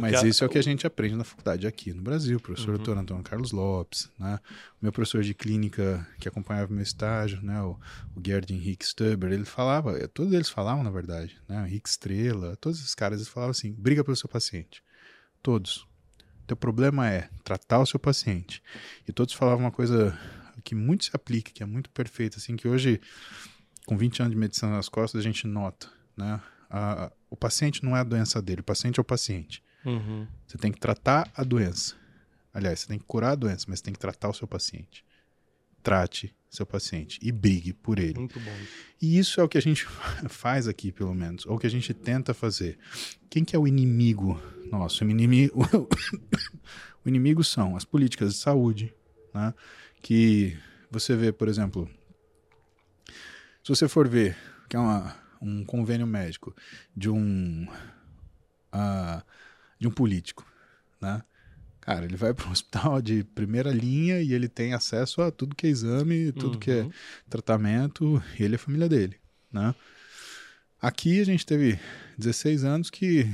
Mas isso é o que a gente aprende na faculdade aqui no Brasil, o professor uhum. doutor Antônio Carlos Lopes, né? o meu professor de clínica que acompanhava meu estágio, né? o, o Gerd Henrique Stuber, ele falava, todos eles falavam na verdade, né? o Henrique Estrela, todos esses caras eles falavam assim, briga pelo seu paciente. Todos. Teu problema é tratar o seu paciente. E todos falavam uma coisa que muito se aplica, que é muito perfeita, assim, que hoje, com 20 anos de medicina nas costas, a gente nota, né? A, o paciente não é a doença dele, o paciente é o paciente. Uhum. Você tem que tratar a doença. Aliás, você tem que curar a doença, mas tem que tratar o seu paciente. Trate seu paciente e brigue por ele. Muito bom. E isso é o que a gente (laughs) faz aqui, pelo menos, ou o que a gente tenta fazer. Quem que é o inimigo nosso? O inimigo, (laughs) o inimigo são as políticas de saúde, né? que você vê, por exemplo, se você for ver que é uma, um convênio médico de um uh, de um político, né? Cara, ele vai para (laughs) um hospital de primeira linha e ele tem acesso a tudo que é exame, tudo uhum. que é uhum. tratamento, ele e a família dele, né? Aqui a gente teve 16 anos que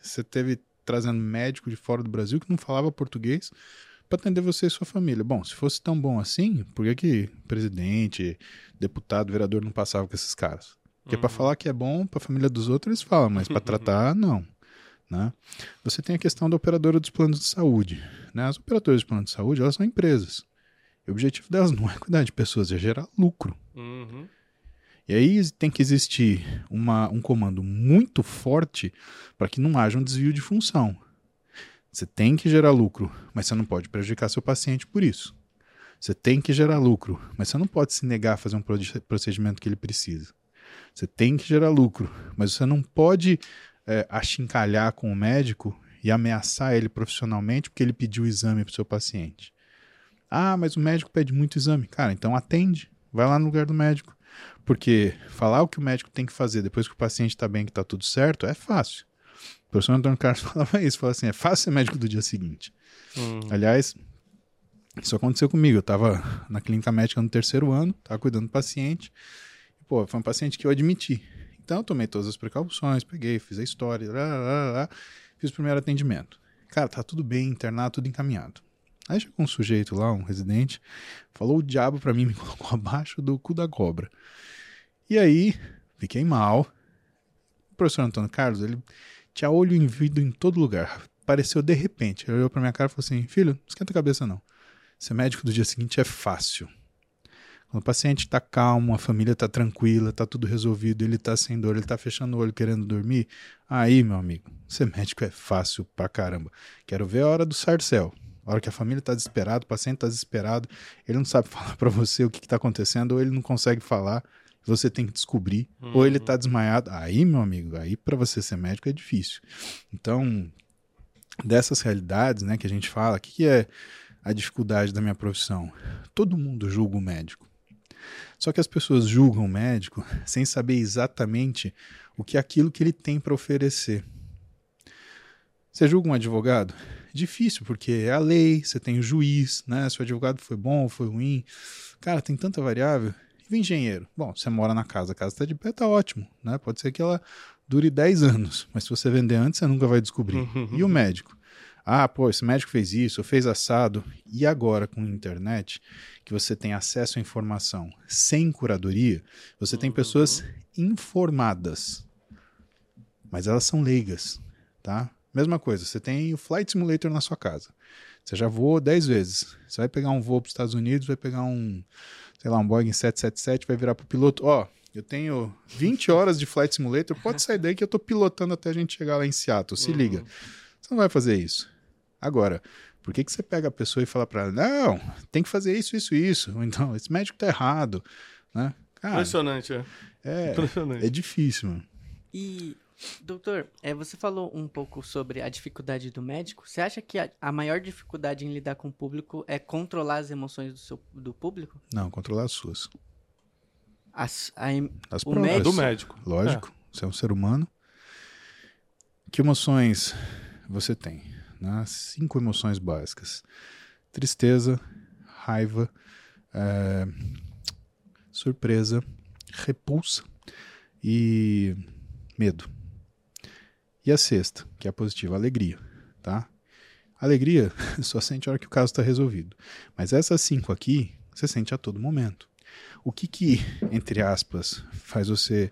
você teve trazendo médico de fora do Brasil que não falava português para atender você e sua família. Bom, se fosse tão bom assim, por que, que presidente, deputado, vereador não passava com esses caras? Porque uhum. para falar que é bom para a família dos outros eles falam, mas para tratar, não. Né? Você tem a questão da operadora dos planos de saúde. Né? As operadoras de plano de saúde elas são empresas. E o objetivo delas não é cuidar de pessoas, é gerar lucro. Uhum. E aí tem que existir uma, um comando muito forte para que não haja um desvio de função. Você tem que gerar lucro, mas você não pode prejudicar seu paciente por isso. Você tem que gerar lucro, mas você não pode se negar a fazer um procedimento que ele precisa. Você tem que gerar lucro, mas você não pode é, achincalhar com o médico e ameaçar ele profissionalmente porque ele pediu o exame para o seu paciente. Ah, mas o médico pede muito exame. Cara, então atende. Vai lá no lugar do médico. Porque falar o que o médico tem que fazer depois que o paciente está bem, que está tudo certo, é fácil. O professor Antônio Carlos (laughs) falava isso, falava assim, é fácil ser médico do dia seguinte. Hum. Aliás, isso aconteceu comigo. Eu estava na clínica médica no terceiro ano, estava cuidando do paciente. Pô, foi um paciente que eu admiti. Então eu tomei todas as precauções, peguei, fiz a história, lá, lá, lá, fiz o primeiro atendimento. Cara, tá tudo bem, internado, tudo encaminhado. Aí chegou um sujeito lá, um residente, falou o diabo para mim, me (laughs) colocou abaixo do cu da cobra. E aí, fiquei mal. O professor Antônio Carlos, ele tinha olho em vidro em todo lugar. Apareceu de repente. Ele olhou pra minha cara e falou assim: Filho, não esquenta a cabeça não. Ser médico do dia seguinte é fácil. Quando o paciente está calmo, a família está tranquila, está tudo resolvido, ele está sem dor, ele está fechando o olho querendo dormir, aí, meu amigo, ser médico é fácil pra caramba. Quero ver a hora do sarcel. A hora que a família está desesperada, o paciente está desesperado, ele não sabe (laughs) falar para você o que está acontecendo, ou ele não consegue falar, você tem que descobrir, uhum. ou ele está desmaiado. Aí, meu amigo, aí para você ser médico é difícil. Então, dessas realidades, né, que a gente fala, o que, que é a dificuldade da minha profissão? Todo mundo julga o médico. Só que as pessoas julgam o médico (laughs) sem saber exatamente o que é aquilo que ele tem para oferecer. Você julga um advogado? Difícil, porque é a lei, você tem o juiz, né? Se o advogado foi bom ou foi ruim. Cara, tem tanta variável. E o engenheiro? Bom, você mora na casa, a casa está de pé, tá ótimo, né? Pode ser que ela dure 10 anos, mas se você vender antes, você nunca vai descobrir. e o médico? Ah, pô, esse médico fez isso, fez assado. E agora, com a internet, que você tem acesso à informação sem curadoria, você uhum. tem pessoas informadas, mas elas são leigas, tá? Mesma coisa, você tem o Flight Simulator na sua casa. Você já voou 10 vezes. Você vai pegar um voo para os Estados Unidos, vai pegar um, sei lá, um Boeing 777, vai virar para o piloto. Ó, eu tenho 20 horas de Flight Simulator, pode sair daí que eu estou pilotando até a gente chegar lá em Seattle. Se uhum. liga. Você não vai fazer isso. Agora, por que, que você pega a pessoa e fala para ela, não, tem que fazer isso, isso, isso. Ou então, esse médico tá errado. Né? Cara, Impressionante, é. É, Impressionante. é difícil, mano. E, doutor, é, você falou um pouco sobre a dificuldade do médico. Você acha que a, a maior dificuldade em lidar com o público é controlar as emoções do, seu, do público? Não, controlar as suas. As, a, as o médico? do médico. Lógico, é. você é um ser humano. Que emoções você tem? Né? cinco emoções básicas: tristeza, raiva, é, surpresa, repulsa e medo. E a sexta, que é a positiva, alegria, tá? Alegria (laughs) só sente a hora que o caso está resolvido. Mas essas cinco aqui, você sente a todo momento. O que que, entre aspas, faz você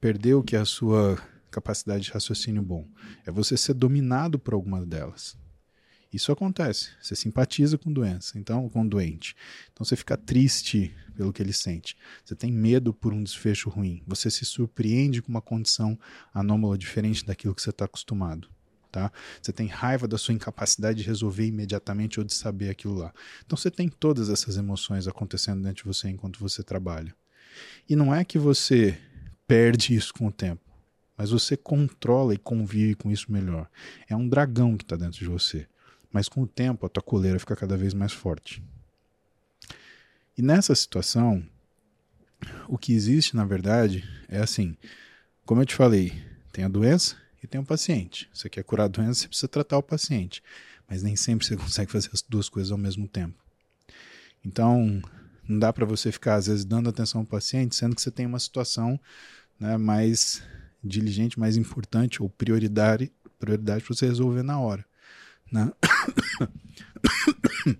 perder o que é a sua capacidade de raciocínio bom. É você ser dominado por alguma delas. Isso acontece. Você simpatiza com doença, então com doente. Então você fica triste pelo que ele sente. Você tem medo por um desfecho ruim. Você se surpreende com uma condição anômala diferente daquilo que você está acostumado. Tá? Você tem raiva da sua incapacidade de resolver imediatamente ou de saber aquilo lá. Então você tem todas essas emoções acontecendo dentro de você enquanto você trabalha. E não é que você perde isso com o tempo mas você controla e convive com isso melhor. É um dragão que está dentro de você, mas com o tempo a tua coleira fica cada vez mais forte. E nessa situação, o que existe na verdade é assim: como eu te falei, tem a doença e tem o paciente. Você quer curar a doença, você precisa tratar o paciente, mas nem sempre você (laughs) consegue fazer as duas coisas ao mesmo tempo. Então, não dá para você ficar às vezes dando atenção ao paciente, sendo que você tem uma situação né, mais diligente, mais importante ou prioridade, prioridade para você resolver na hora. Né? (coughs)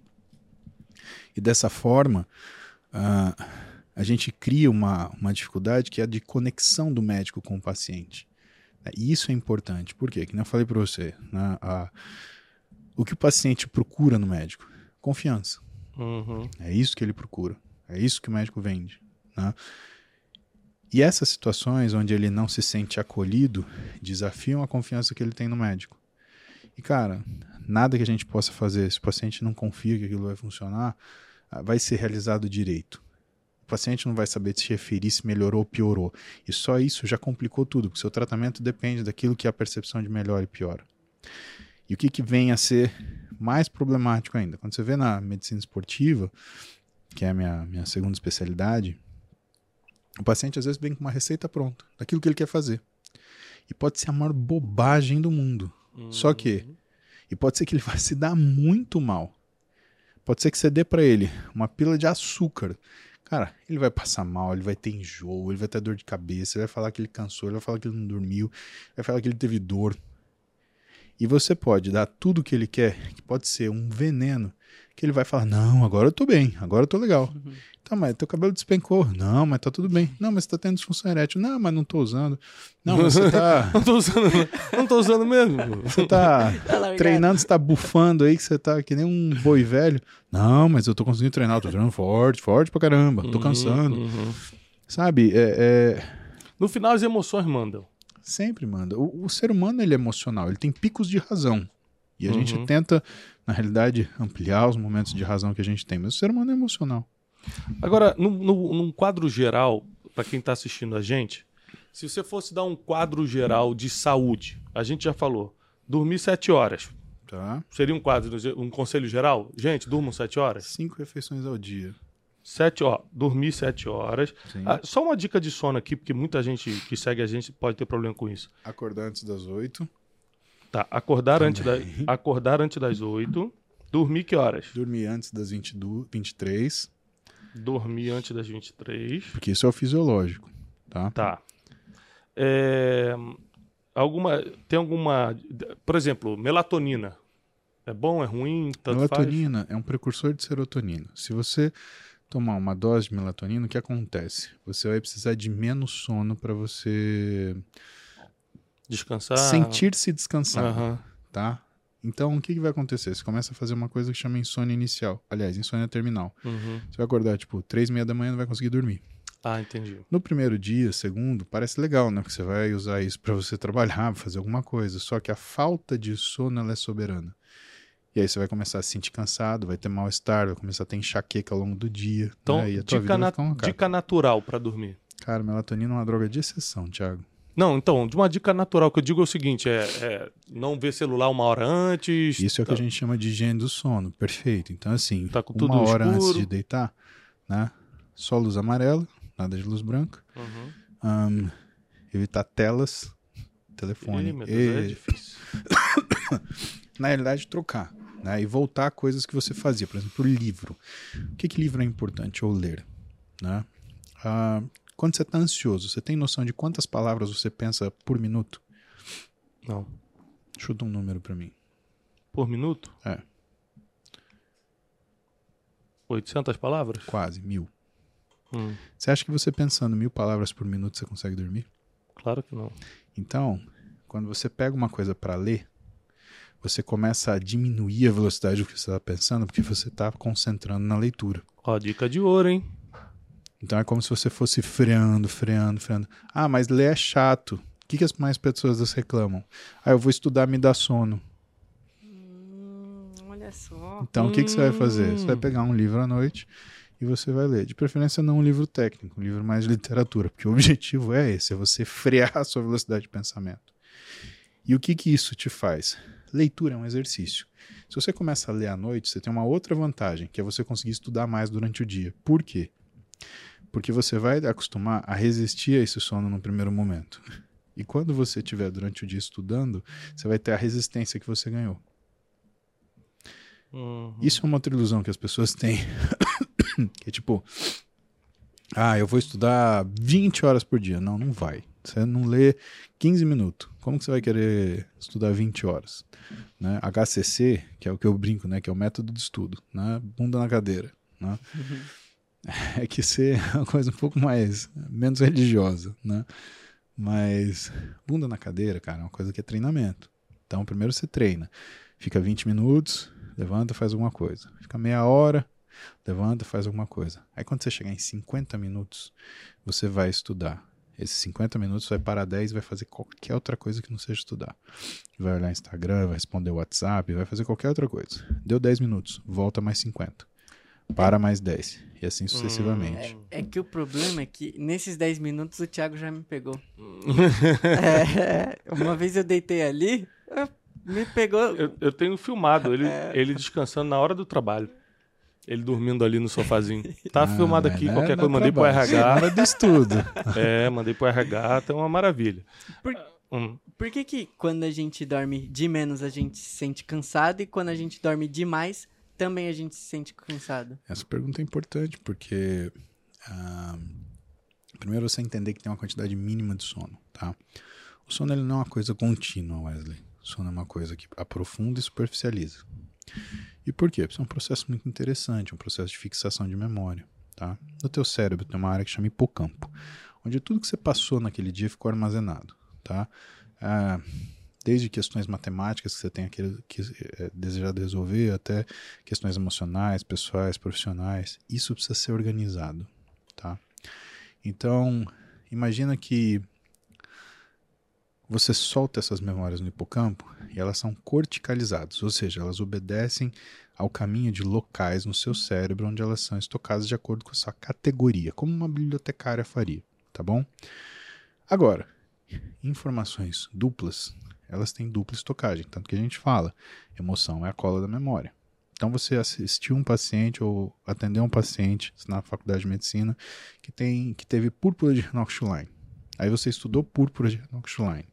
e dessa forma, uh, a gente cria uma, uma dificuldade que é a de conexão do médico com o paciente. E isso é importante. Por quê? Que eu falei para você, né? a, o que o paciente procura no médico? Confiança. Uhum. É isso que ele procura. É isso que o médico vende. Né? E essas situações onde ele não se sente acolhido desafiam a confiança que ele tem no médico. E, cara, nada que a gente possa fazer, se o paciente não confia que aquilo vai funcionar, ah, vai ser realizado direito. paciente não vai saber se referir se melhorou ou piorou. E só isso já complicou tudo, porque seu tratamento depende daquilo que é a percepção de melhor e pior. E o que, que vem a ser mais problemático ainda? Quando você vê na medicina esportiva, que é a minha, minha segunda especialidade, o paciente às vezes vem com uma receita pronta, daquilo que ele quer fazer. E pode ser a maior bobagem do mundo. Uhum. Só que, e pode ser que ele (laughs) vai se dar muito mal. Pode ser que você dê para ele uma pila de açúcar. Cara, ele vai passar mal, ele vai ter enjoo, ele vai ter dor de cabeça, ele vai falar que ele cansou, ele vai falar que ele não dormiu, vai falar que ele teve dor. E você pode dar tudo o que ele quer, que pode ser um veneno, que ele vai falar: Não, agora eu tô bem, agora eu tô legal. Uhum. Tá, mas teu cabelo despencou. Não, mas tá tudo bem. Não, mas você tá tendo disfunção erétil. Não, mas não tô usando. Não, mas você tá. (laughs) não tô usando, não tô usando mesmo. Você tá, (laughs) tá treinando, você tá bufando aí, que você tá que nem um boi velho. Não, mas eu tô conseguindo treinar, eu tô treinando forte, forte pra caramba, tô uhum, cansando. Uhum. Sabe, é, é, No final as emoções mandam. Sempre manda. O, o, ser humano ele é emocional, ele tem picos de razão. E a uhum. gente tenta, na realidade, ampliar os momentos de razão que a gente tem, mas o ser humano é emocional. Agora, no, no, num quadro geral, para quem está assistindo a gente, se você fosse dar um quadro geral de saúde, a gente já falou, dormir sete horas. Tá. Seria um quadro, um conselho geral? Gente, durmam sete horas? Cinco refeições ao dia. Sete, ó, dormir sete horas. Ah, só uma dica de sono aqui, porque muita gente que segue a gente pode ter problema com isso. Acordar antes das oito. Tá, acordar antes, da, (laughs) acordar antes das oito. Dormir que horas? Dormir antes das 22, 23. Dormir antes das 23. Porque isso é o fisiológico, tá? Tá. É, alguma, tem alguma... Por exemplo, melatonina. É bom, é ruim? melatonina faz? é um precursor de serotonina. Se você tomar uma dose de melatonina, o que acontece? Você vai precisar de menos sono para você descansar, sentir-se descansado, uhum. tá? Então, o que, que vai acontecer? Você começa a fazer uma coisa que chama insônia inicial. Aliás, insônia terminal. Uhum. Você vai acordar, tipo, três e meia da manhã não vai conseguir dormir. Ah, entendi. No primeiro dia, segundo, parece legal, né? Porque você vai usar isso para você (laughs) trabalhar, fazer alguma coisa. Só que a falta de sono, ela é soberana. E aí você vai começar a se sentir cansado, vai ter mal-estar, vai começar a ter enxaqueca ao longo do dia. Então, né? dica, na dica natural para dormir. Cara, melatonina é uma droga de exceção, Thiago. Não, então, de uma dica natural que eu digo é o seguinte: é, é não ver celular uma hora antes. Isso é o que a tá. gente chama de higiene do sono. Perfeito. Então, assim, tá uma hora escuro. antes de deitar, né? Só luz amarela, nada de luz branca. Uhum. Um, evitar telas, telefone. Ih, meu Deus, e... é difícil. (coughs) Na realidade, trocar né? E voltar a coisas que você fazia, por exemplo, o livro. O que, que livro é importante ou ler, né? Ah, quando você está ansioso, você tem noção de quantas palavras você pensa por minuto? Não. Chuta um número para mim. Por minuto? É. 800 palavras? Quase, mil. Hum. Você acha que você pensando mil palavras por minuto você consegue dormir? Claro que não. Então, quando você pega uma coisa para ler, você começa a diminuir a velocidade do que você está pensando, porque você está concentrando na leitura. Ó, dica de ouro, hein? Então é como se você fosse freando, freando, freando. Ah, mas ler é chato. O que, que as mais pessoas reclamam? Ah, eu vou estudar, me dá sono. Hum, olha só. Então hum. o que, que você vai fazer? Você vai hum. pegar um livro à noite e você vai ler. De preferência não um livro técnico, um livro mais de literatura, porque o objetivo é esse, é você frear a sua velocidade de pensamento. E o que que isso te faz? Leitura é um exercício. Se você começa a ler à noite, você tem uma outra vantagem, que é você conseguir estudar mais durante o dia. Por quê? Porque você vai acostumar a resistir a esse sono no primeiro momento. E quando você estiver durante o dia estudando, você vai ter a resistência que você ganhou. Uhum. Isso é uma outra ilusão que as pessoas têm. (coughs) que é tipo, ah, eu vou estudar 20 horas por dia. Não, não vai. Você não lê 15 minutos. Como que você vai querer estudar 20 horas? Né? HCC, que é o que eu brinco, né? que é o método de estudo, né? bunda na cadeira. Né? Uhum. É que ser (laughs) uma coisa um pouco mais, menos religiosa. Né? Mas bunda na cadeira, cara, é uma coisa que é treinamento. Então, primeiro você treina. Fica 20 minutos, levanta, faz alguma coisa. Fica meia hora, levanta, faz alguma coisa. Aí quando você chegar em 50 minutos, você vai estudar. Esses 50 minutos vai parar 10 e vai fazer qualquer outra coisa que não seja estudar. Vai olhar Instagram, vai responder WhatsApp, vai fazer qualquer outra coisa. Deu 10 minutos, volta mais 50. para mais 10. E assim sucessivamente. Hum, é, é, que o problema é que nesses 10 minutos o Thiago já me pegou. (laughs) é, uma vez eu deitei ali, me pegou. Eu, eu tenho filmado ele, é. ele descansando na hora do trabalho. Ele dormindo ali no sofazinho. (laughs) Tá ah, filmado aqui, qualquer coisa, mandei pro RH. Hora do estudo. É, mandei pro RH, tá uma maravilha. Por, hum. por que que quando a gente dorme de menos a gente se sente cansado e quando a gente dorme demais também a gente se sente cansado? Essa pergunta é importante porque ah, primeiro você entender que tem uma quantidade mínima de sono, tá? O sono ele não é uma coisa contínua, Wesley. O sono é uma coisa que aprofunda e superficializa. E por quê? Porque é um processo muito interessante, um processo de fixação de memória. Tá? No teu cérebro tem uma área que chama hipocampo, onde tudo que você passou naquele dia ficou armazenado. Tá? Ah, desde questões matemáticas que você tem aquele, que, é, desejado resolver, até questões emocionais, pessoais, profissionais. Isso precisa ser organizado. Tá? Então, imagina que você solta essas memórias no hipocampo e elas são corticalizadas, ou seja, elas obedecem ao caminho de locais no seu cérebro onde elas são estocadas de acordo com a sua categoria, como uma bibliotecária faria, tá bom? Agora, informações duplas, elas têm dupla estocagem, tanto que a gente fala, emoção é a cola da memória. Então você assistiu um paciente ou atendeu um paciente na faculdade de medicina que tem que teve púrpura de Renox-Schlein. Aí você estudou púrpura de Renox-Schlein.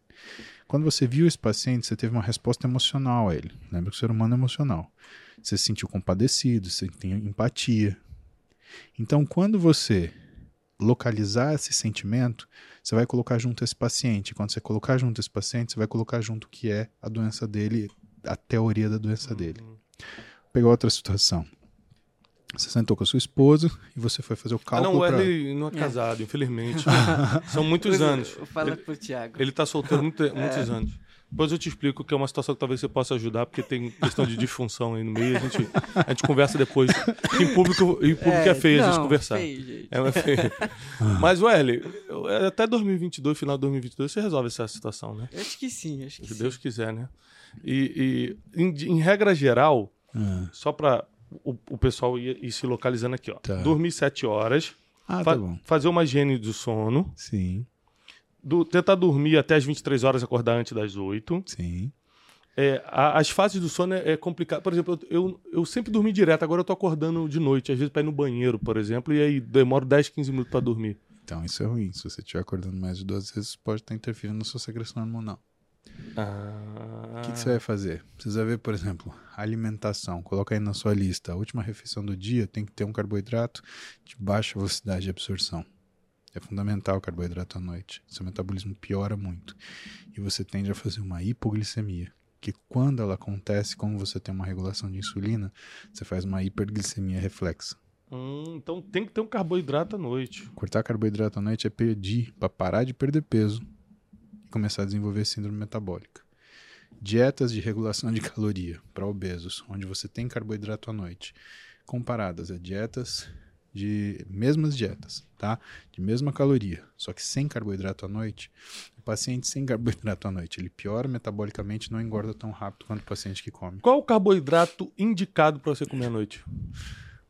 Quando você viu esse paciente, você teve uma resposta emocional a ele. Lembra que o ser humano é emocional. Você se sentiu compadecido, você tem empatia. Então, quando você localizar esse sentimento, você vai colocar junto esse paciente. Quando você colocar junto esse paciente, você vai colocar junto o que é a doença dele, a teoria da doença uhum. dele. Vou pegar outra situação. Você sentou com a sua esposa e você foi fazer o cálculo. Ah, não, o Wesley pra... não é casado, é. infelizmente. (laughs) São muitos anos. Fala ele, pro Thiago. Ele tá solteiro muito, é. muitos anos. Depois eu te explico que é uma situação que talvez você possa ajudar, porque tem questão de disfunção aí no meio. A gente, a gente conversa depois. Em público, em público é, é feio não, a gente conversar. Feio, é, é feio. (laughs) Mas, Wesley, até 2022, final de 2022, você resolve essa situação, né? Eu acho que sim, acho que Se sim. Deus quiser, né? E, e em, em regra geral, ah. só para o, o pessoal ir, ir, se localizando aqui, ó. Tá. Dormir sete horas. Ah, fa tá bom. Fazer uma higiene do sono. Sim. Do, tentar dormir até as 23 horas, acordar antes das 8. Sim. É, a, as fases do sono é, é complicado. Por exemplo, eu, eu, sempre dormi direto, agora eu tô acordando de noite, às vezes para ir no banheiro, por exemplo, e aí demoro 10, 15 minutos para dormir. Então isso é ruim. Se você estiver acordando mais de duas vezes, pode estar interferindo na sua secreção hormonal. Ah. O que, que, você vai fazer? Precisa ver, por exemplo, alimentação. Coloca aí na sua lista. A última refeição do dia tem que ter um carboidrato de baixa velocidade de absorção. É fundamental o carboidrato à noite. Seu metabolismo piora muito. E você tende a fazer uma hipoglicemia. Que quando ela acontece, como você tem uma regulação de insulina, você faz uma hiperglicemia reflexa. Hum, então tem que ter um carboidrato à noite. Cortar carboidrato à noite é pedir para parar de perder peso começar a desenvolver síndrome metabólica. Dietas de regulação de caloria para obesos, onde você tem carboidrato à noite, comparadas a dietas de mesmas dietas, tá? De mesma caloria, só que sem carboidrato à noite. O paciente sem carboidrato à noite, ele piora metabolicamente, não engorda tão rápido quanto o paciente que come. Qual o carboidrato indicado para você comer à noite?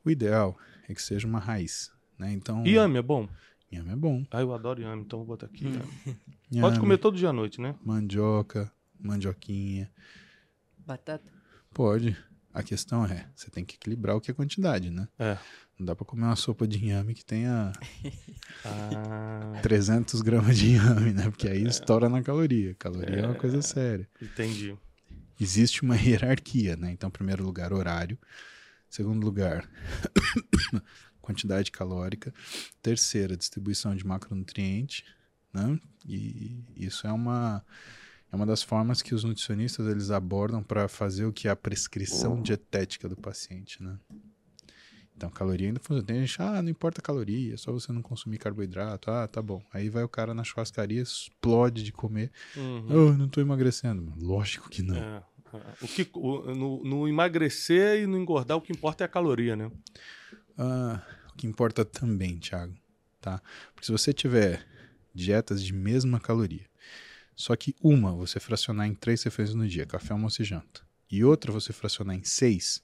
O ideal é que seja uma raiz, né? Então, Iame é bom? Inhame é bom. Ah, eu adoro inhame, então vou botar aqui. Hum. (laughs) Pode comer todo dia à noite, né? Mandioca, mandioquinha. Batata? Pode. A questão é, você tem que equilibrar o que é quantidade, né? É. Não dá pra comer uma sopa de inhame que tenha (laughs) ah. 300 gramas de inhame, né? Porque aí é. estoura na caloria. Caloria é, é uma coisa séria. Entendi. Existe uma hierarquia, né? Então, primeiro lugar, horário. Segundo lugar, quantidade calórica. Terceira, distribuição de macronutriente, né? E isso é uma é uma das formas que os nutricionistas eles abordam para fazer o que é a prescrição dietética do paciente, né? Então, caloria ainda funciona. Tem gente, ah, não importa a caloria, é só você não consumir carboidrato. Ah, tá bom. Aí vai o cara na churrascaria, explode de comer. Uhum. Oh, não tô emagrecendo. Lógico que não. É, é. O que, o, no, no, emagrecer e no engordar, o que importa é a caloria, né? Ah, o que importa também, Thiago, tá? Porque se você tiver dietas de mesma caloria, só que uma você fracionar em três refeições no dia, café, almoço e janta, e outra você fracionar em seis,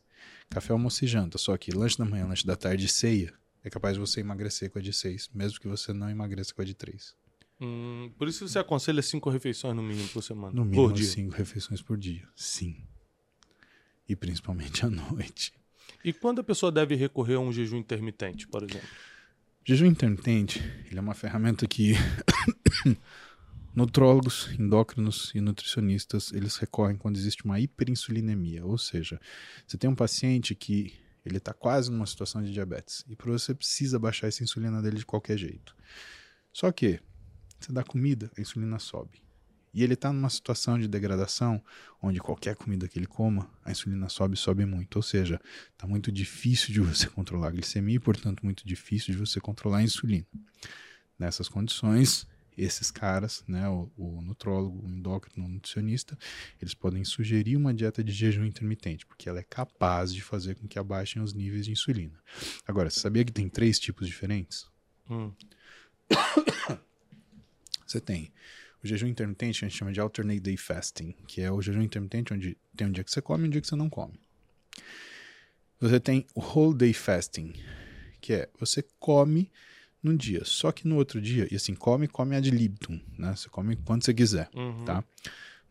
café, almoço e janta, só que lanche da manhã, lanche da tarde e ceia, é capaz de você emagrecer com a de 6, mesmo que você não emagreça com a de 3. Hum, por isso você aconselha cinco refeições no mínimo por semana? No mínimo cinco refeições por dia, sim. E principalmente à (laughs) noite. E quando a pessoa deve recorrer a um jejum intermitente, por exemplo? Jejum intermitente, ele é uma ferramenta que (coughs) nutrólogos, endócrinos e nutricionistas, eles recorrem quando existe uma hiperinsulinemia, ou seja, você tem um paciente que ele está quase numa situação de diabetes e você precisa baixar essa insulina dele de qualquer jeito. Só que você dá comida, a insulina sobe. E ele está numa situação de degradação onde qualquer comida que ele coma, a insulina sobe sobe muito. Ou seja, está muito difícil de (laughs) você controlar a glicemia e, portanto, muito difícil de você controlar a insulina. Nessas condições, esses caras, né, o, o nutrólogo, o endócrino, o nutricionista, eles podem sugerir uma dieta de jejum intermitente, porque ela é capaz de fazer com que abaixem os níveis de insulina. Agora, você sabia que tem três tipos diferentes? Hum. Você tem o jejum intermitente, a gente chama de alternate day fasting, que é o jejum intermitente onde tem um dia que você come e um dia que você não come. Você tem o whole day fasting, que é você come num dia, só que no outro dia, e assim, come, come ad libitum, né? Você come quando você quiser, uhum. tá?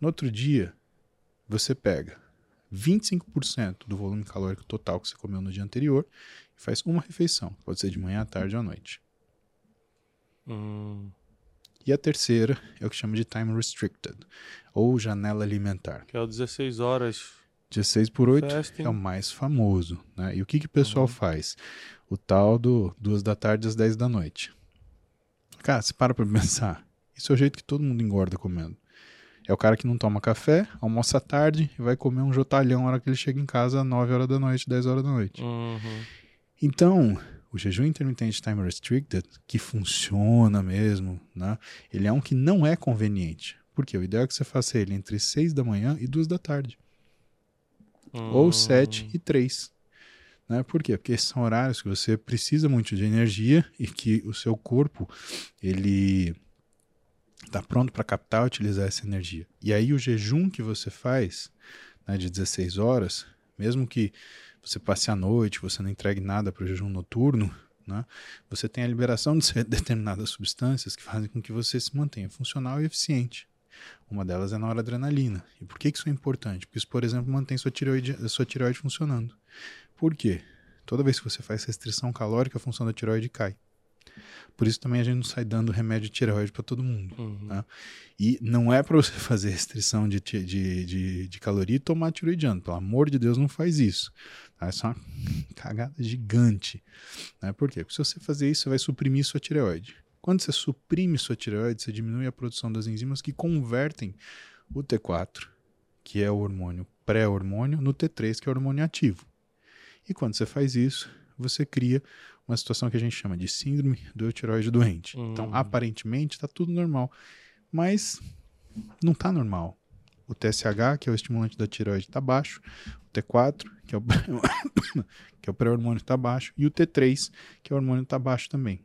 No outro dia, você pega 25% do volume calórico total que você comeu no dia anterior e faz uma refeição. Pode ser de manhã, à tarde ou à noite. Hum. E a terceira é o que chama de time restricted, ou janela alimentar. Que é o 16 horas. 16 por 8 fasting. é o mais famoso. Né? E o que, que o pessoal uhum. faz? O tal do 2 da tarde às 10 da noite. Cara, você para pra pensar. Isso é o jeito que todo mundo engorda comendo. É o cara que não toma café, almoça à tarde e vai comer um jotalhão na hora que ele chega em casa às 9 horas da noite, 10 horas da noite. Uhum. Então, o jejum intermitente time restricted, que funciona mesmo, né? Ele é um que não é conveniente. Porque o ideal é que você faça ele entre 6 da manhã e 2 da tarde. Hum. Ou 7 e 3. Né? Por quê? Porque esses são horários que você precisa muito de energia e que o seu corpo ele está pronto para captar e utilizar essa energia. E aí o jejum que você faz né, de 16 horas, mesmo que você passe a noite, você não entregue nada para o jejum noturno, né? você tem a liberação de (laughs) determinadas substâncias que fazem com que você se mantenha funcional e eficiente. Uma delas é a noradrenalina. E por que isso é importante? Porque isso, por exemplo, mantém sua tireoide, sua tireoide funcionando. Por quê? Toda vez que você faz restrição calórica, a função da tireoide cai. Por isso também a gente não sai dando remédio de tireoide para todo mundo. Uhum. Tá? E não é para você (laughs) fazer restrição de, de, de, de, caloria e tomar tiroidiano. Pelo amor de Deus, não faz isso. Tá? Isso é uma (laughs) cagada gigante. Né? Por quê? Porque se você fazer isso, você vai suprimir sua tireoide. Quando você suprime sua tireoide, você diminui a produção das enzimas que convertem o T4, que é o hormônio pré-hormônio, no T3, que é o hormônio ativo. E quando você faz isso, você cria uma situação que a gente chama de síndrome do tireoide doente. Então, hum. Então, aparentemente, está tudo normal. Mas não está normal. O TSH, que é o estimulante da tireoide, está baixo. O T4, que é o, (coughs) que é o pré-hormônio, está baixo. E o T3, que é o hormônio, está baixo também.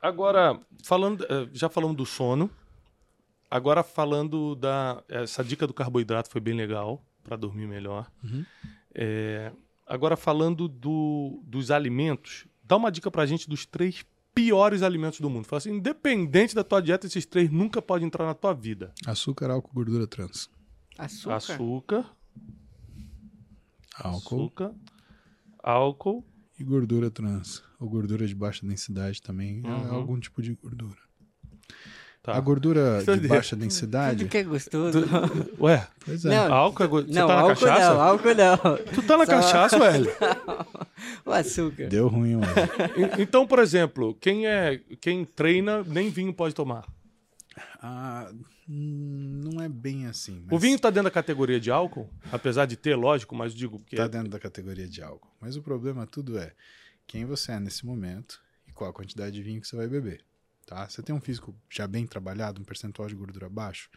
Agora, falando, eh, já falamos do sono. Agora falando da. Essa dica do carboidrato foi bem legal para dormir melhor. Uhum. É, agora falando do, dos alimentos, dá uma dica para a gente dos três piores alimentos do mundo. Fala assim, independente da tua dieta, esses três nunca podem entrar na tua vida. Açúcar, álcool, gordura trans. Açúcar. Açúcar. Álcool. Açúcar. Álcool. E gordura trans. Ou gordura de baixa densidade também. É uhum. É algum tipo de gordura. Tá. A gordura de baixa densidade. Tudo que é gostoso. Tu... Ué, pois é. Não, álcool é gostoso. Não, tá na álcool cachaça? Não, álcool não. Tu tá na Só... cachaça, velho? (laughs) o açúcar. Deu ruim, mano. então, por exemplo, quem é quem treina, nem vinho pode tomar. Ah, não é bem assim. Mas... O vinho tá dentro da categoria de álcool? Apesar de ter, lógico, mas digo que. Tá dentro da categoria de álcool. Mas o problema tudo é quem você é nesse momento e qual a quantidade de vinho que você vai beber tá? Você tem um físico já bem trabalhado, um percentual de gordura baixo,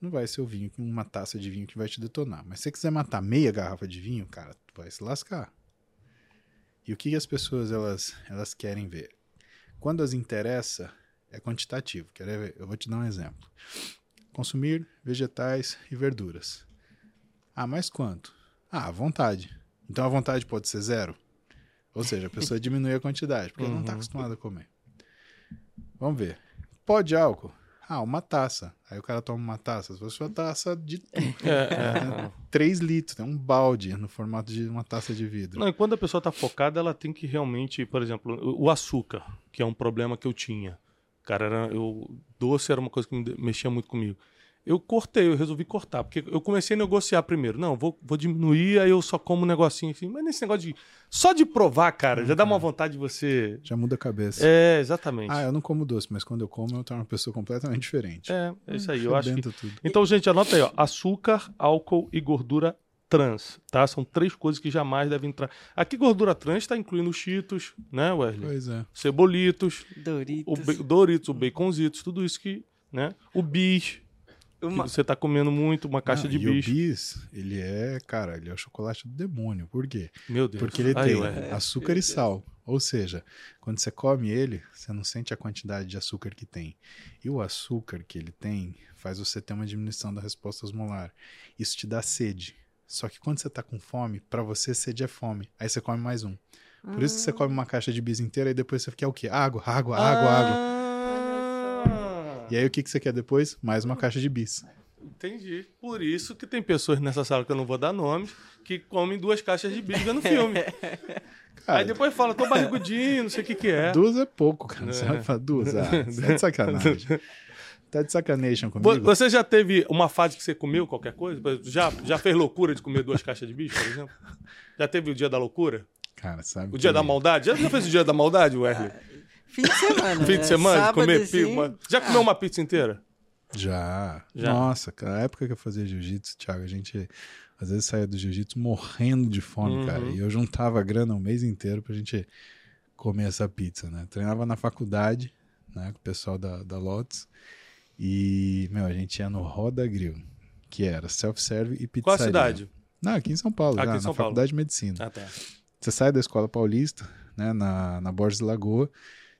não vai ser o vinho com uma taça de vinho que vai te detonar. Mas se você quiser matar meia garrafa de vinho, cara, tu vai se lascar. E o que as pessoas elas, elas querem ver? Quando as interessa, é quantitativo. Quer ver? Eu vou te dar um exemplo. Consumir vegetais e verduras. Ah, mas quanto? Ah, à vontade. Então a vontade pode ser zero. Ou seja, a pessoa (laughs) diminui a quantidade, porque tá uhum. ela não está acostumada a comer. Vamos ver. Pó de álcool. Ah, uma taça. Aí o cara toma uma taça. Se fosse uma taça de (laughs) é, é. 3 litros, é um balde no formato de uma taça de vidro. Não, e quando a pessoa está focada, ela tem que realmente, por exemplo, o açúcar, que é um problema que eu tinha. Cara, era, eu, doce era uma coisa que mexia muito comigo eu cortei, eu resolvi cortar, porque eu comecei a negociar primeiro. Não, vou, vou diminuir, aí eu só como um negocinho assim. Mas nesse negócio de. Só de provar, cara, hum, já dá uma vontade de você. Já muda a cabeça. É, exatamente. Ah, eu não como doce, mas quando eu como, eu torno uma pessoa completamente diferente. É, é isso aí. Hum, eu acho que... tudo. Então, gente, anota aí, ó. Açúcar, álcool e gordura trans, tá? São três coisas que jamais devem entrar. Aqui gordura trans está incluindo cheetos, né, Wesley? Pois é. Cebolitos, Doritos, o Doritos, o baconzitos, tudo isso que, né? O bis, uma... Você tá comendo muito uma caixa de bicho. o bis, ele é, cara, ele é o chocolate do demônio. Por quê? Meu Deus. Porque ele Ai, tem ué. açúcar e sal. Ou seja, quando você come ele, você não sente a quantidade de açúcar que tem. E o açúcar que ele tem faz você ter uma diminuição da resposta osmolar. Isso te dá sede. Só que quando você tá com fome, para você sede é fome. Aí você come mais um. Por isso que você come uma caixa de bis inteira e depois você quer o quê? Água, água, água, ah. água. E aí o que, que você quer depois? Mais uma caixa de bis. Entendi. Por isso que tem pessoas nessa sala que eu não vou dar nomes que comem duas caixas de bis vendo filme. (laughs) Cara, aí depois fala, tô barrigudinho, não sei o que que é. Duas é pouco, cara. É. Você vai falar duas? Ah, (laughs) é de sacanagem. (laughs) Tá de sacanagem comigo. Você já teve uma fase que você comeu qualquer coisa? Já, já fez loucura de comer duas caixas de bicho, por exemplo? Já teve o dia da loucura? Cara, sabe. O dia da maldade? Já, já fez o dia da maldade, Wesley? Fim de semana. Fim de né? semana, Sábado, comer assim... pizza. Já comeu ah. uma pizza inteira? Já. Já. Nossa, a época que eu fazia jiu-jitsu, Thiago, a gente às vezes saía do jiu-jitsu morrendo de fome, uhum. cara. E eu juntava grana o mês inteiro pra gente comer essa pizza, né? Treinava na faculdade, né, com o pessoal da, da Lotus. E, meu, a gente ia no Roda Grill, que era self-serve e pizzaria. Qual a cidade? Não, aqui em São Paulo, já, em São na Paulo. Faculdade de Medicina. Ah, tá. Você sai da Escola Paulista, né, na, na Borges Lagoa,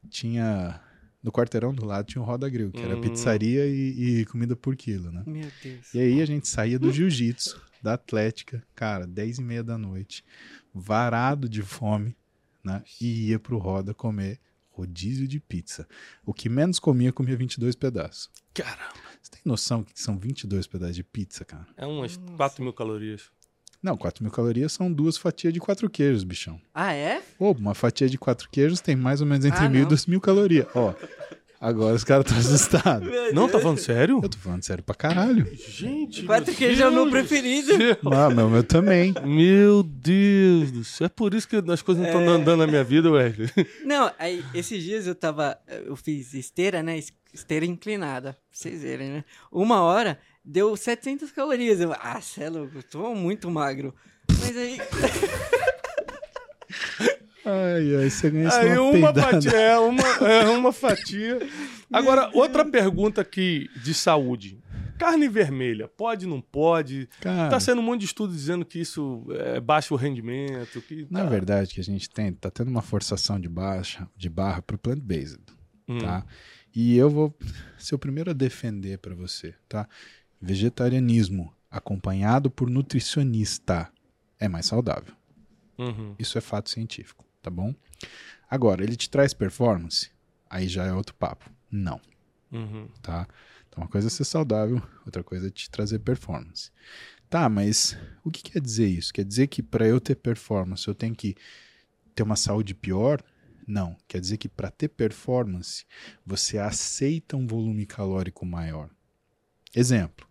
tinha no quarteirão do lado tinha um Roda Grill, que era hum. pizzaria e, e, comida por quilo, né? Meu Deus. E aí a gente saía do jiu-jitsu, da atlética, cara, 10 e meia da noite, varado de fome, né? E ia pro Roda comer rodízio de pizza. O que menos comia, comia 22 pedaços. Caramba. Você tem noção que são 22 pedaços de pizza, cara? É umas 4 mil calorias. Não, 4 mil calorias são duas fatias de quatro queijos, bichão. Ah, é? Pô, uma fatia de quatro queijos tem mais ou menos entre ah, mil e duas mil calorias. Ó, agora os caras estão assustados. Não, tá falando sério? Eu tô falando sério pra caralho. Gente, Quatro queijos é o meu preferido. Não, meu, meu também. Meu Deus do céu. É por isso que as coisas não estão é... andando na minha vida, Wesley. Não, aí esses dias eu tava... Eu fiz esteira, né? Esteira inclinada. Pra vocês verem, né? Uma hora deu 700 calorias. Eu, ah, cê é louco, eu tô muito magro. Mas aí. (laughs) Ai, ai, você ganha Aí uma, uma fatia, é uma, é uma fatia. Agora, outra pergunta aqui de saúde. Carne vermelha, pode, não pode? Cara, tá sendo um monte de estudo dizendo que isso é baixo rendimento. Que tá... Na verdade, que a gente tem, tá tendo uma forçação de baixa, de barra pro plant-based, hum. tá? E eu vou ser o primeiro a defender para você, tá? Vegetarianismo acompanhado por nutricionista é mais saudável. Uhum. Isso é fato científico, tá bom? Agora, ele te traz performance? Aí já é outro papo. Não. Uhum. Tá? Então, uma coisa é ser saudável, outra coisa é te trazer performance. Tá, mas o que quer dizer isso? Quer dizer que para eu ter performance eu tenho que ter uma saúde pior? Não. Quer dizer que para ter performance você aceita um volume calórico maior. Exemplo: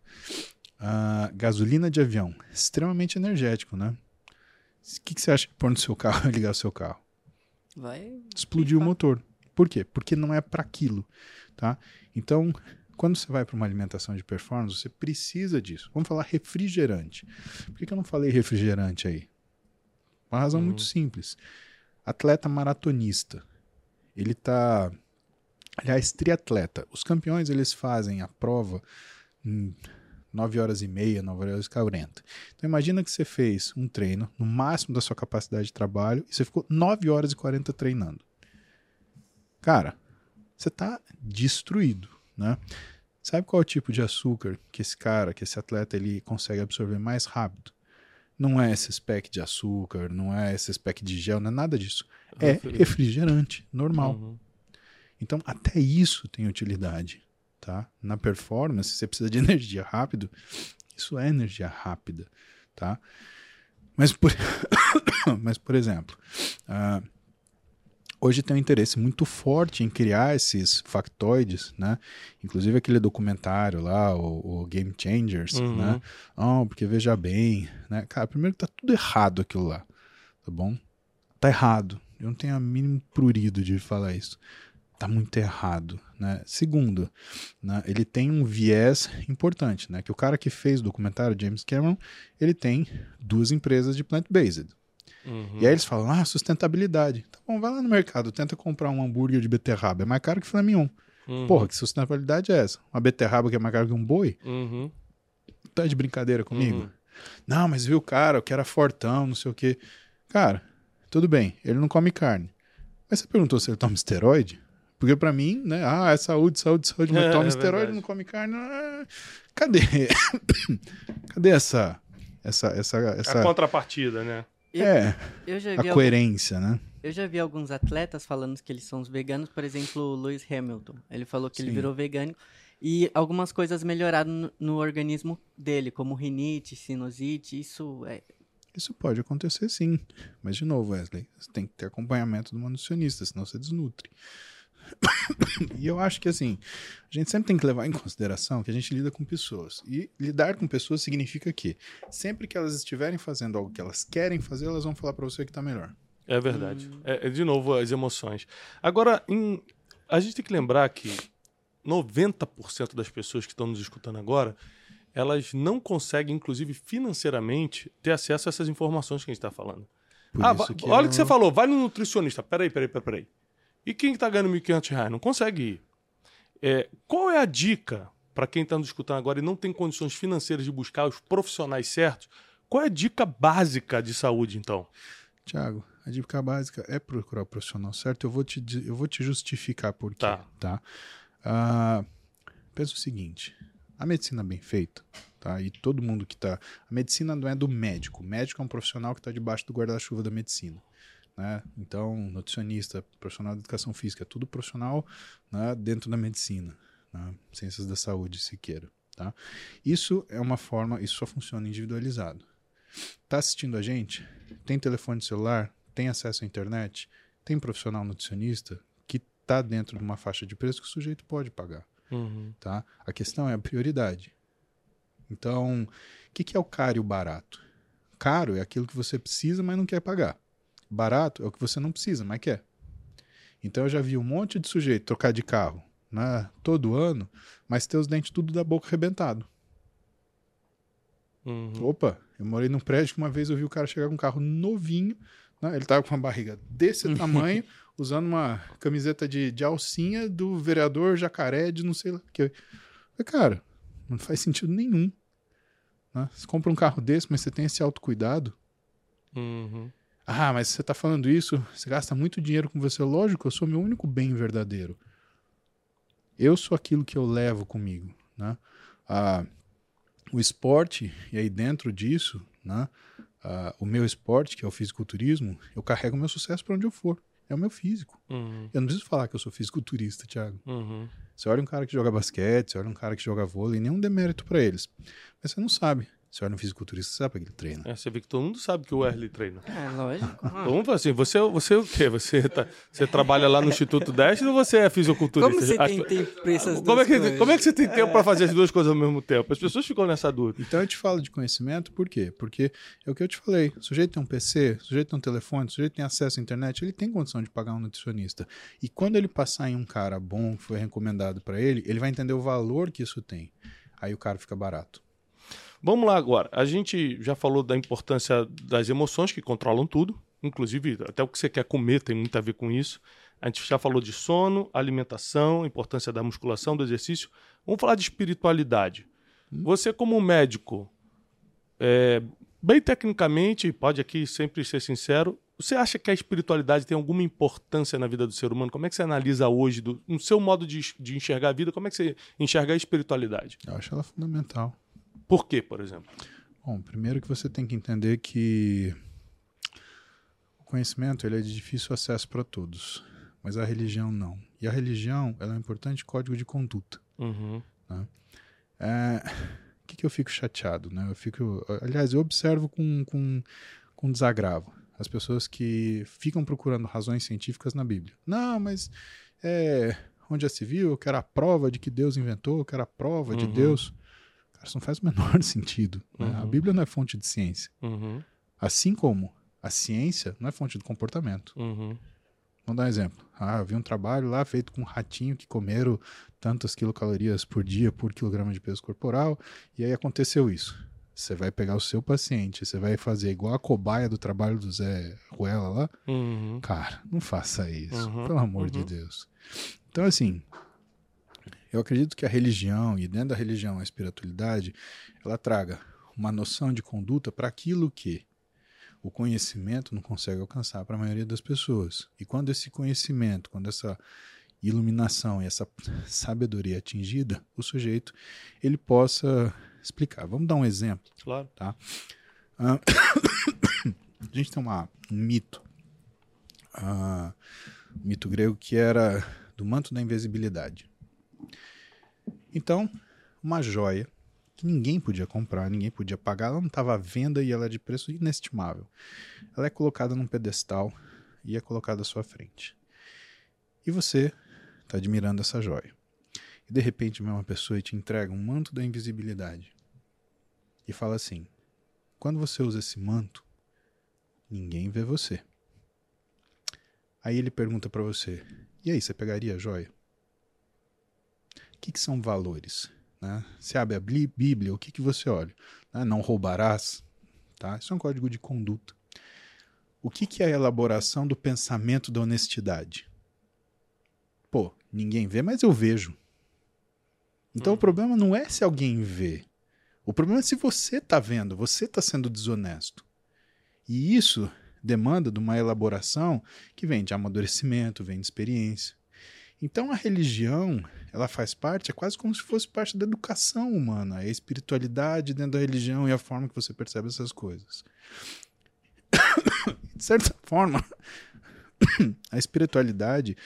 gasolina de avião, extremamente energético, né? O que, que você acha que pôr no seu carro e (laughs) ligar o seu carro? Vai explodir o motor. Por quê? Porque não é para aquilo, tá? Então, quando você vai para uma alimentação de performance, você precisa disso. Vamos falar refrigerante. Por que, que eu não falei refrigerante aí? Uma razão uhum. muito simples. Atleta maratonista. Ele tá. Aliás, triatleta. Os campeões eles fazem a prova 9 horas e meia, 9 horas e 40. Então imagina que você fez um treino no máximo da sua capacidade de trabalho e você ficou 9 horas e 40 treinando. Cara, você está destruído, né? Sabe qual é o tipo de açúcar que esse cara, que esse atleta, ele consegue absorver mais rápido? Não é esse spec de açúcar, não é esse spec de gel, não é nada disso. É refrigerante, normal. Uhum. Então, até isso tem utilidade, tá? Na performance, você precisa de (laughs) energia rápido, isso é energia rápida, tá? Mas, por, (coughs) mas, por exemplo, uh, hoje tem um interesse muito forte em criar esses factoides, né? Inclusive aquele documentário lá, o, o Game Changers, uhum. né? Oh, porque veja bem, né? Cara, primeiro tá tudo errado aquilo lá, tá bom? Tá errado. Eu não tenho a mínimo prurido de falar isso. Tá muito errado, né? Segundo, né, ele tem um viés importante, né? Que o cara que fez o documentário, James Cameron, ele tem duas empresas de plant-based. Uhum. E aí eles falam, ah, sustentabilidade. Tá bom, vai lá no mercado, tenta comprar um hambúrguer de beterraba. É mais caro que filé mignon. Uhum. Porra, que sustentabilidade é essa? Uma beterraba que é mais caro que um boi? Uhum. Tá de brincadeira comigo? Uhum. Não, mas viu, cara, o que era fortão, não sei o quê. Cara, tudo bem, ele não come carne. Mas você perguntou se ele toma esteroide? Porque para mim, né? Ah, é saúde, saúde, saúde, mas (laughs) é, toma é esteroide, não come carne. Ah, cadê? (coughs) cadê essa, essa, essa, essa... A contrapartida, né? é, eu já vi a coerência, algum... né? Eu já vi alguns atletas falando que eles são os veganos, por exemplo, o Lewis Hamilton. Ele falou que Sim. ele virou vegano e algumas coisas melhoraram no, no, organismo dele, como rinite, sinusite, isso é... Isso pode acontecer sim, mas de novo, Wesley, você tem que ter acompanhamento do nutricionista, senão você desnutre. (coughs) e eu acho que assim, a gente sempre tem que levar em consideração que a gente lida com pessoas. E lidar com pessoas significa que sempre que elas estiverem fazendo algo que elas querem fazer, elas vão falar para você que tá melhor. É verdade. Hum. É, de novo, as emoções. Agora, em, a gente tem que lembrar que 90% das pessoas que estão nos escutando agora, elas não conseguem, inclusive financeiramente, ter acesso a essas informações que a gente está falando. Por ah, olha o que você falou, vai no nutricionista. Peraí, peraí, peraí, peraí. E quem está ganhando 1.500 reais? Não consegue ir. É, qual é a dica para quem está nos escutando agora e não tem condições financeiras de buscar os profissionais certos? Qual é a dica básica de saúde, então? Tiago, a dica básica é procurar o profissional certo. Eu vou te, eu vou te justificar por quê. Tá. tá? Uh, pensa o seguinte: a medicina bem feita, tá? E todo mundo que está. A medicina não é do médico. O médico é um profissional que está debaixo do guarda-chuva da medicina. Né? Então, nutricionista, profissional de educação física, é tudo profissional né, dentro da medicina, né? ciências da saúde, se queira. Tá? Isso é uma forma, isso só funciona individualizado. Está assistindo a gente? Tem telefone celular? Tem acesso à internet? Tem profissional nutricionista que está dentro de uma faixa de preço que o sujeito pode pagar. Uhum. Tá? A questão é a prioridade. Então, o que, que é o caro e o barato? Caro é aquilo que você precisa, mas não quer pagar. Barato é o que você não precisa, mas quer. Então eu já vi um monte de sujeito trocar de carro né, todo ano, mas ter os dentes tudo da boca arrebentado. Uhum. Opa, eu morei num prédio que uma vez eu vi o cara chegar com um carro novinho, né, ele tava com uma barriga desse (laughs) tamanho, usando uma camiseta de, de alcinha do vereador jacaré de não sei lá que. Cara, não faz sentido nenhum. Né? Você compra um carro desse, mas você tem esse autocuidado. Uhum. Ah, mas você está falando isso, você gasta muito dinheiro com você. Lógico, eu sou meu único bem verdadeiro. Eu sou aquilo que eu levo comigo. Né? Ah, o esporte, e aí dentro disso, né? Ah, o meu esporte, que é o fisiculturismo, eu carrego meu sucesso para onde eu for. É o meu físico. Uhum. Eu não preciso falar que eu sou fisiculturista, Thiago. Uhum. Você olha um cara que joga basquete, você olha um cara que joga vôlei, nenhum demérito para eles. Mas você não sabe você olha no fisiculturista, você sabe para que ele treina. É, você vê que todo mundo sabe que o Wesley treina. É, lógico. (laughs) Todo mundo fala assim, você, você é o quê? Você, tá, você trabalha lá no Instituto Deste ou você é fisiculturista? Como você tem tempo para essas como é que, coisas? Como é que você tem tempo é. para fazer as duas coisas ao mesmo tempo? As pessoas ficam nessa dúvida. Então eu te falo de conhecimento, por quê? Porque é o que eu te falei. O sujeito tem um PC, o sujeito tem um telefone, o sujeito tem acesso à internet, ele tem condição de pagar um nutricionista. E quando ele passar em um cara bom, que foi recomendado para ele, ele vai entender o valor que isso tem. Aí o cara fica barato. Vamos lá agora. A gente já falou da importância das emoções que controlam tudo, inclusive até o que você quer comer tem muito a ver com isso. A gente já falou de sono, alimentação, importância da musculação, do exercício. Vamos falar de espiritualidade. Hum. Você, como médico, é, bem tecnicamente, pode aqui sempre ser sincero, você acha que a espiritualidade tem alguma importância na vida do ser humano? Como é que você analisa hoje, do, no seu modo de, de enxergar a vida, como é que você enxerga a espiritualidade? Eu acho ela fundamental. Por quê, por exemplo? Bom, primeiro que você tem que entender que o conhecimento ele é de difícil acesso para todos, mas a religião não. E a religião ela é um importante código de conduta. Uhum. Né? É, o que, que eu fico chateado? Né? Eu fico, aliás, eu observo com, com, com desagravo as pessoas que ficam procurando razões científicas na Bíblia. Não, mas é, onde já se viu, eu quero a prova de que Deus inventou, eu quero a prova uhum. de Deus. Cara, isso não faz o menor (laughs) sentido. Né? A uhum. Bíblia não é fonte de ciência. Uhum. Assim como a ciência não é fonte de comportamento. Uhum. Vamos dar um exemplo. Ah, eu vi um trabalho lá feito com um ratinho que comeram tantas quilocalorias por dia por quilograma de peso corporal, e aí aconteceu isso. Você vai pegar o seu paciente, você vai fazer igual a cobaia do trabalho do Zé Ruela lá. Uhum. Cara, não faça isso, uhum. pelo amor de uhum. Deus. Então, assim, eu acredito que a religião, e dentro da religião a espiritualidade, ela traga uma noção de conduta para aquilo que o conhecimento não consegue alcançar para a maioria das pessoas. E quando esse conhecimento, quando essa iluminação e essa sabedoria atingida, o sujeito ele possa explicar. Vamos dar um exemplo. Claro. Tá? Uh, (coughs) a gente tem uma, um mito, uh, um mito grego que era do manto da invisibilidade. Então, uma joia que ninguém podia comprar, ninguém podia pagar, ela não estava à venda e ela é de preço inestimável. Ela é colocada num pedestal e é colocada à sua frente. E você está admirando essa joia. E de repente vem uma pessoa e te entrega um manto da invisibilidade e fala assim: quando você usa esse manto, ninguém vê você. Aí ele pergunta para você: e aí, você pegaria a joia? O que, que são valores? Né? Você abre a Bíblia, o que, que você olha? Né? Não roubarás. Tá? Isso é um código de conduta. O que, que é a elaboração do pensamento da honestidade? Pô, ninguém vê, mas eu vejo. Então hum. o problema não é se alguém vê. O problema é se você está vendo, você está sendo desonesto. E isso demanda de uma elaboração que vem de amadurecimento, vem de experiência. Então a religião, ela faz parte, é quase como se fosse parte da educação humana, é a espiritualidade dentro da religião e a forma que você percebe essas coisas. (coughs) de certa forma, (coughs) a espiritualidade,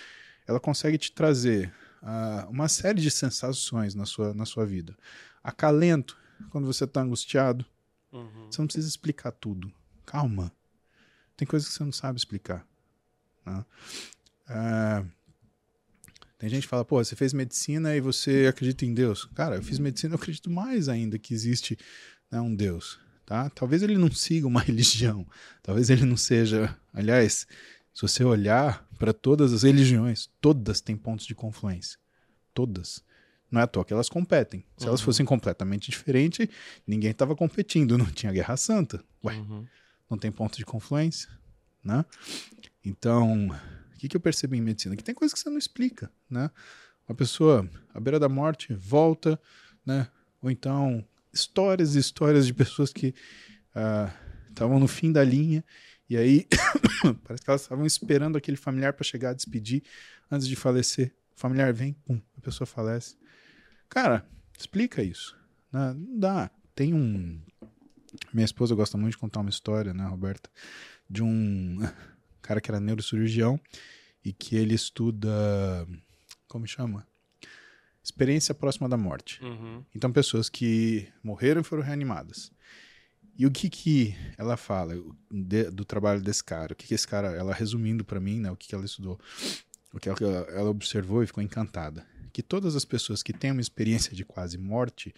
ela consegue te trazer uh, uma série de sensações na sua, na sua vida. Acalento, quando você está angustiado. Uhum. Você não precisa explicar tudo. Calma. Tem coisas que você não sabe explicar. Né? É... Tem gente que fala, pô, você fez medicina e você acredita em Deus. Cara, eu fiz medicina, eu acredito mais ainda que existe né, um Deus. Tá? Talvez ele não siga uma (laughs) religião. Talvez ele não seja. Aliás, se você olhar para todas as religiões, todas têm pontos de confluência. Todas. Não é à toa que elas competem. Se uhum. elas fossem completamente diferentes, ninguém estava competindo, não tinha Guerra Santa. Ué, uhum. não tem ponto de confluência, né? Então, o que, que eu percebo em medicina? Que tem coisas que você não explica, né? Uma pessoa à beira da morte volta, né? Ou então, histórias e histórias de pessoas que estavam uh, no fim da linha e aí (coughs) parece que elas estavam esperando aquele familiar para chegar a despedir antes de falecer. O familiar vem, pum, a pessoa falece. Cara, explica isso. Né? Não dá. Tem um. Minha esposa gosta muito de contar uma história, né, Roberta? De um cara que era neurocirurgião e que ele estuda. Como chama? Experiência próxima da morte. Uhum. Então, pessoas que morreram e foram reanimadas. E o que que ela fala de, do trabalho desse cara? O que que esse cara, ela resumindo para mim, né, o que que ela estudou, o que ela, ela observou e ficou encantada que todas as pessoas que têm uma experiência de quase morte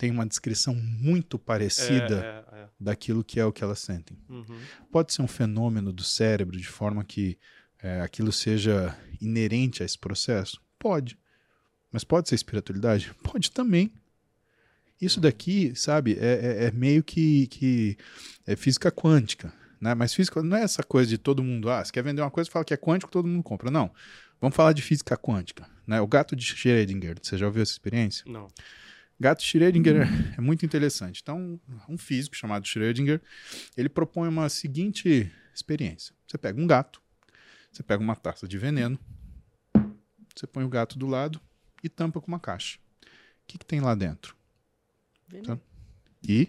têm uma descrição muito parecida é, é, é. daquilo que é o que elas sentem. Uhum. Pode ser um fenômeno do cérebro de forma que é, aquilo seja inerente a esse processo? Pode. Mas pode ser espiritualidade? Pode também. Isso uhum. daqui, sabe, é, é, é meio que, que é física quântica. Né? Mas física não é essa coisa de todo mundo, ah, você quer vender uma coisa, fala que é quântico, todo mundo compra. Não. Vamos falar de física quântica. Né? O gato de Schrödinger, você já ouviu essa experiência? Não. Gato Schrödinger é muito interessante. Então, um físico chamado Schrödinger, ele propõe uma seguinte experiência. Você pega um gato, você pega uma taça de veneno, você põe o gato do lado e tampa com uma caixa. O que, que tem lá dentro? Veneno. E?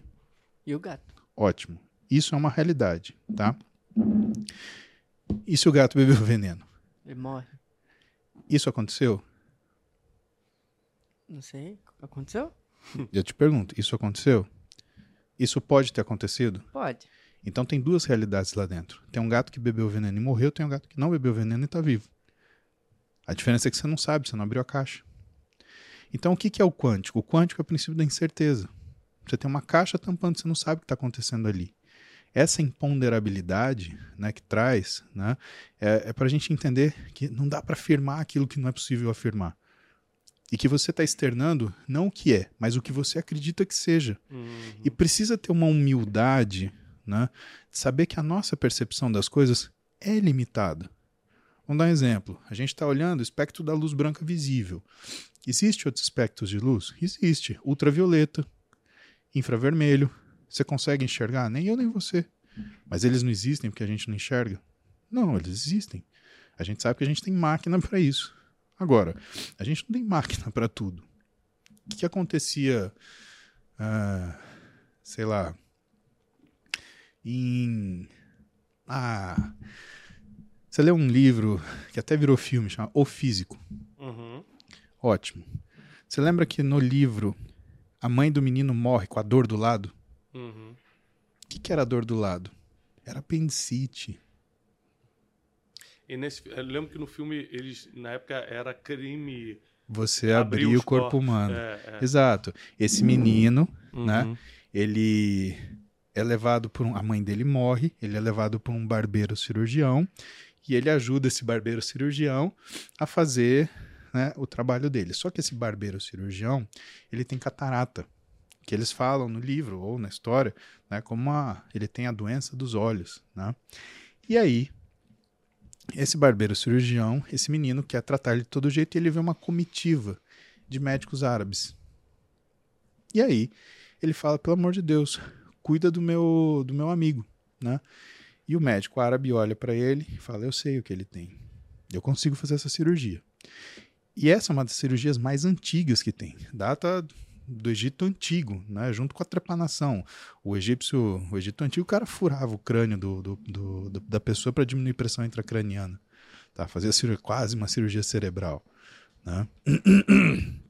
E o gato. Ótimo. Isso é uma realidade, tá? E se o gato bebeu veneno? Ele morre. Isso aconteceu? Não sei. Aconteceu? Eu te pergunto, isso aconteceu? Isso pode ter acontecido? Pode. Então tem duas realidades lá dentro. Tem um gato que bebeu veneno e morreu, tem um gato que não bebeu veneno e está vivo. A diferença é que você não sabe, você não abriu a caixa. Então o que, que é o quântico? O quântico é o princípio da incerteza. Você tem uma caixa tampando, você não sabe o que está acontecendo ali. Essa imponderabilidade né, que traz né, é, é para a gente entender que não dá para afirmar aquilo que não é possível afirmar. E que você está externando não o que é, mas o que você acredita que seja. Uhum. E precisa ter uma humildade né, de saber que a nossa percepção das coisas é limitada. Vamos dar um exemplo. A gente está olhando o espectro da luz branca visível. Existe outros espectros de luz? Existe. Ultravioleta, infravermelho, você consegue enxergar? Nem eu, nem você. Mas eles não existem porque a gente não enxerga? Não, eles existem. A gente sabe que a gente tem máquina (laughs) para isso. Agora, a gente não tem máquina para tudo. O que, que acontecia, ah, sei lá, em. Ah. Você leu um livro que até virou filme, chama O Físico. Uhum. Ótimo. Você lembra que no livro a mãe do menino morre com a dor do lado? Uhum. O que, que era a dor do lado? Era apendicite. E nesse, eu lembro que no filme, eles, na época, era crime. Você abrir o corpo corpos. humano. É, é. Exato. Esse menino, uhum. né? Ele é levado por um, a mãe dele morre, ele é levado por um barbeiro cirurgião e ele ajuda esse barbeiro cirurgião a fazer né, o trabalho dele. Só que esse barbeiro cirurgião, ele tem catarata que eles falam no livro ou na história, né, como uma, ele tem a doença dos olhos, né? E aí, esse barbeiro cirurgião, esse menino quer tratar de todo jeito e ele vê uma comitiva de médicos árabes. E aí, ele fala, pelo amor de Deus, cuida do meu do meu amigo, né? E o médico árabe olha para ele e fala, eu sei o que ele tem. Eu consigo fazer essa cirurgia. E essa é uma das cirurgias mais antigas que tem. Data do Egito Antigo, né? junto com a trepanação. O egípcio, o Egito Antigo, o cara furava o crânio do, do, do, do da pessoa para diminuir a pressão intracraniana. Tá? Fazia cirurgia, quase uma cirurgia cerebral. Né? (clears throat)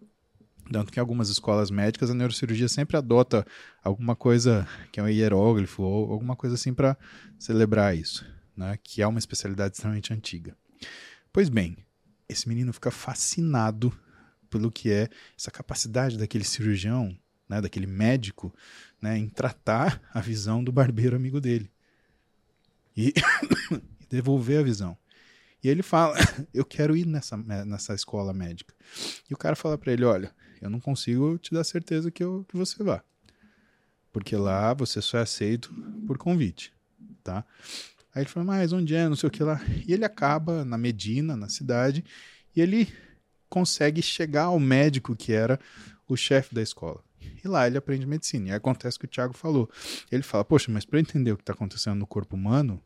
Tanto que em algumas escolas médicas a neurocirurgia sempre adota alguma coisa que é um hieróglifo ou alguma coisa assim para celebrar isso, né? que é uma especialidade extremamente antiga. Pois bem, esse menino fica fascinado pelo que é essa capacidade daquele cirurgião, né, daquele médico, né, em tratar a visão do barbeiro amigo dele e, (coughs) devolver a visão. E ele fala: (coughs) Eu quero ir nessa, nessa escola médica. E o cara fala para ele: Olha, eu não consigo te dar certeza que, eu, que você vá. Porque lá você só é aceito por convite. Tá? Aí ele fala: Mas onde é? Não sei o que lá. E ele acaba na Medina, na cidade, e ele consegue chegar ao médico que era o chefe da escola. E lá ele aprende medicina. E acontece o que o Tiago falou. Ele fala: Poxa, mas para entender o que está acontecendo no corpo humano,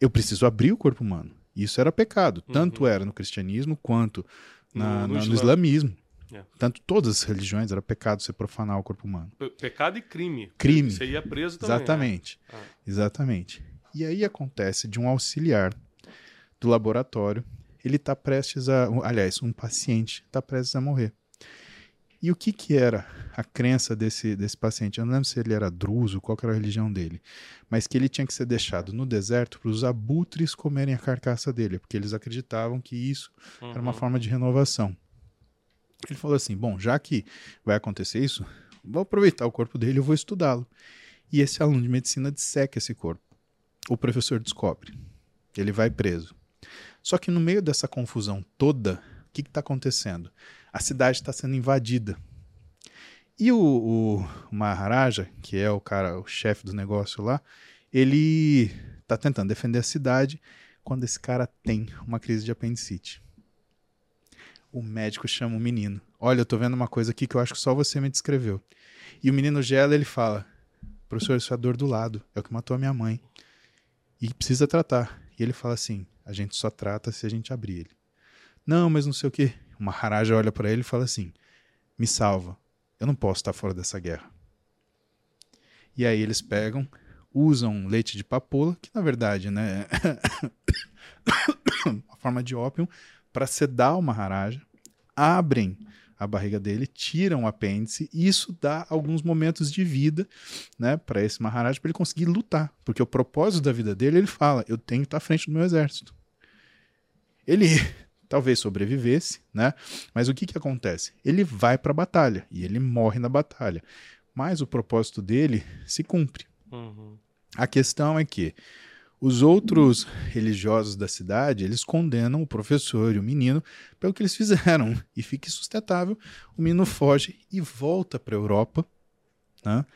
eu preciso abrir o corpo humano. Isso era pecado. Uhum. Tanto era no cristianismo quanto na, no, no, no islamismo. É. Tanto todas as religiões era pecado você profanar o corpo humano. pecado e crime. Crime. Você ia preso também. Exatamente. É. Ah. Exatamente. E aí acontece de um auxiliar do laboratório ele está prestes a. Aliás, um paciente está prestes a morrer. E o que, que era a crença desse, desse paciente? Eu não lembro se ele era druso, qual era a religião dele, mas que ele tinha que ser deixado no deserto para os abutres comerem a carcaça dele, porque eles acreditavam que isso uhum. era uma uhum. forma de renovação. Ele falou assim: bom, já que vai acontecer isso, vou aproveitar o corpo dele e vou estudá-lo. E esse aluno de medicina disseca esse corpo. O professor descobre. Ele vai preso. Só que no meio dessa confusão toda, o que está acontecendo? A cidade está sendo invadida. E o, o, Maharaja, que é o cara, o chefe do negócio lá, ele está tentando defender a cidade quando esse cara tem uma crise de apendicite. O médico chama o menino. Olha, eu tô vendo uma coisa aqui que eu acho que só você me descreveu. E o menino gela, ele fala: "Professor, isso é a dor do lado, é o que matou a minha mãe. E precisa tratar". E ele fala assim: a gente só trata se a gente abrir ele. Não, mas não sei o que. Uma Maharaja olha para ele e fala assim: Me salva. Eu não posso estar fora dessa guerra. E aí eles pegam, usam leite de papoula, que na verdade, né, (coughs) uma forma de ópio, para sedar o Maharaja, abrem a barriga dele, tiram o apêndice, e isso dá alguns momentos de vida, né, para esse Maharaja para ele conseguir lutar, porque o propósito da vida dele, ele fala, eu tenho que estar à frente do meu exército. Ele (laughs) talvez sobrevivesse, né? Mas o que que acontece? Ele vai para a batalha e ele morre na batalha, mas o propósito dele se cumpre. Uhum. A questão é que os outros religiosos da cidade, eles condenam o professor e o menino pelo que eles fizeram e fica insustentável. O menino foge e volta para a Europa, né?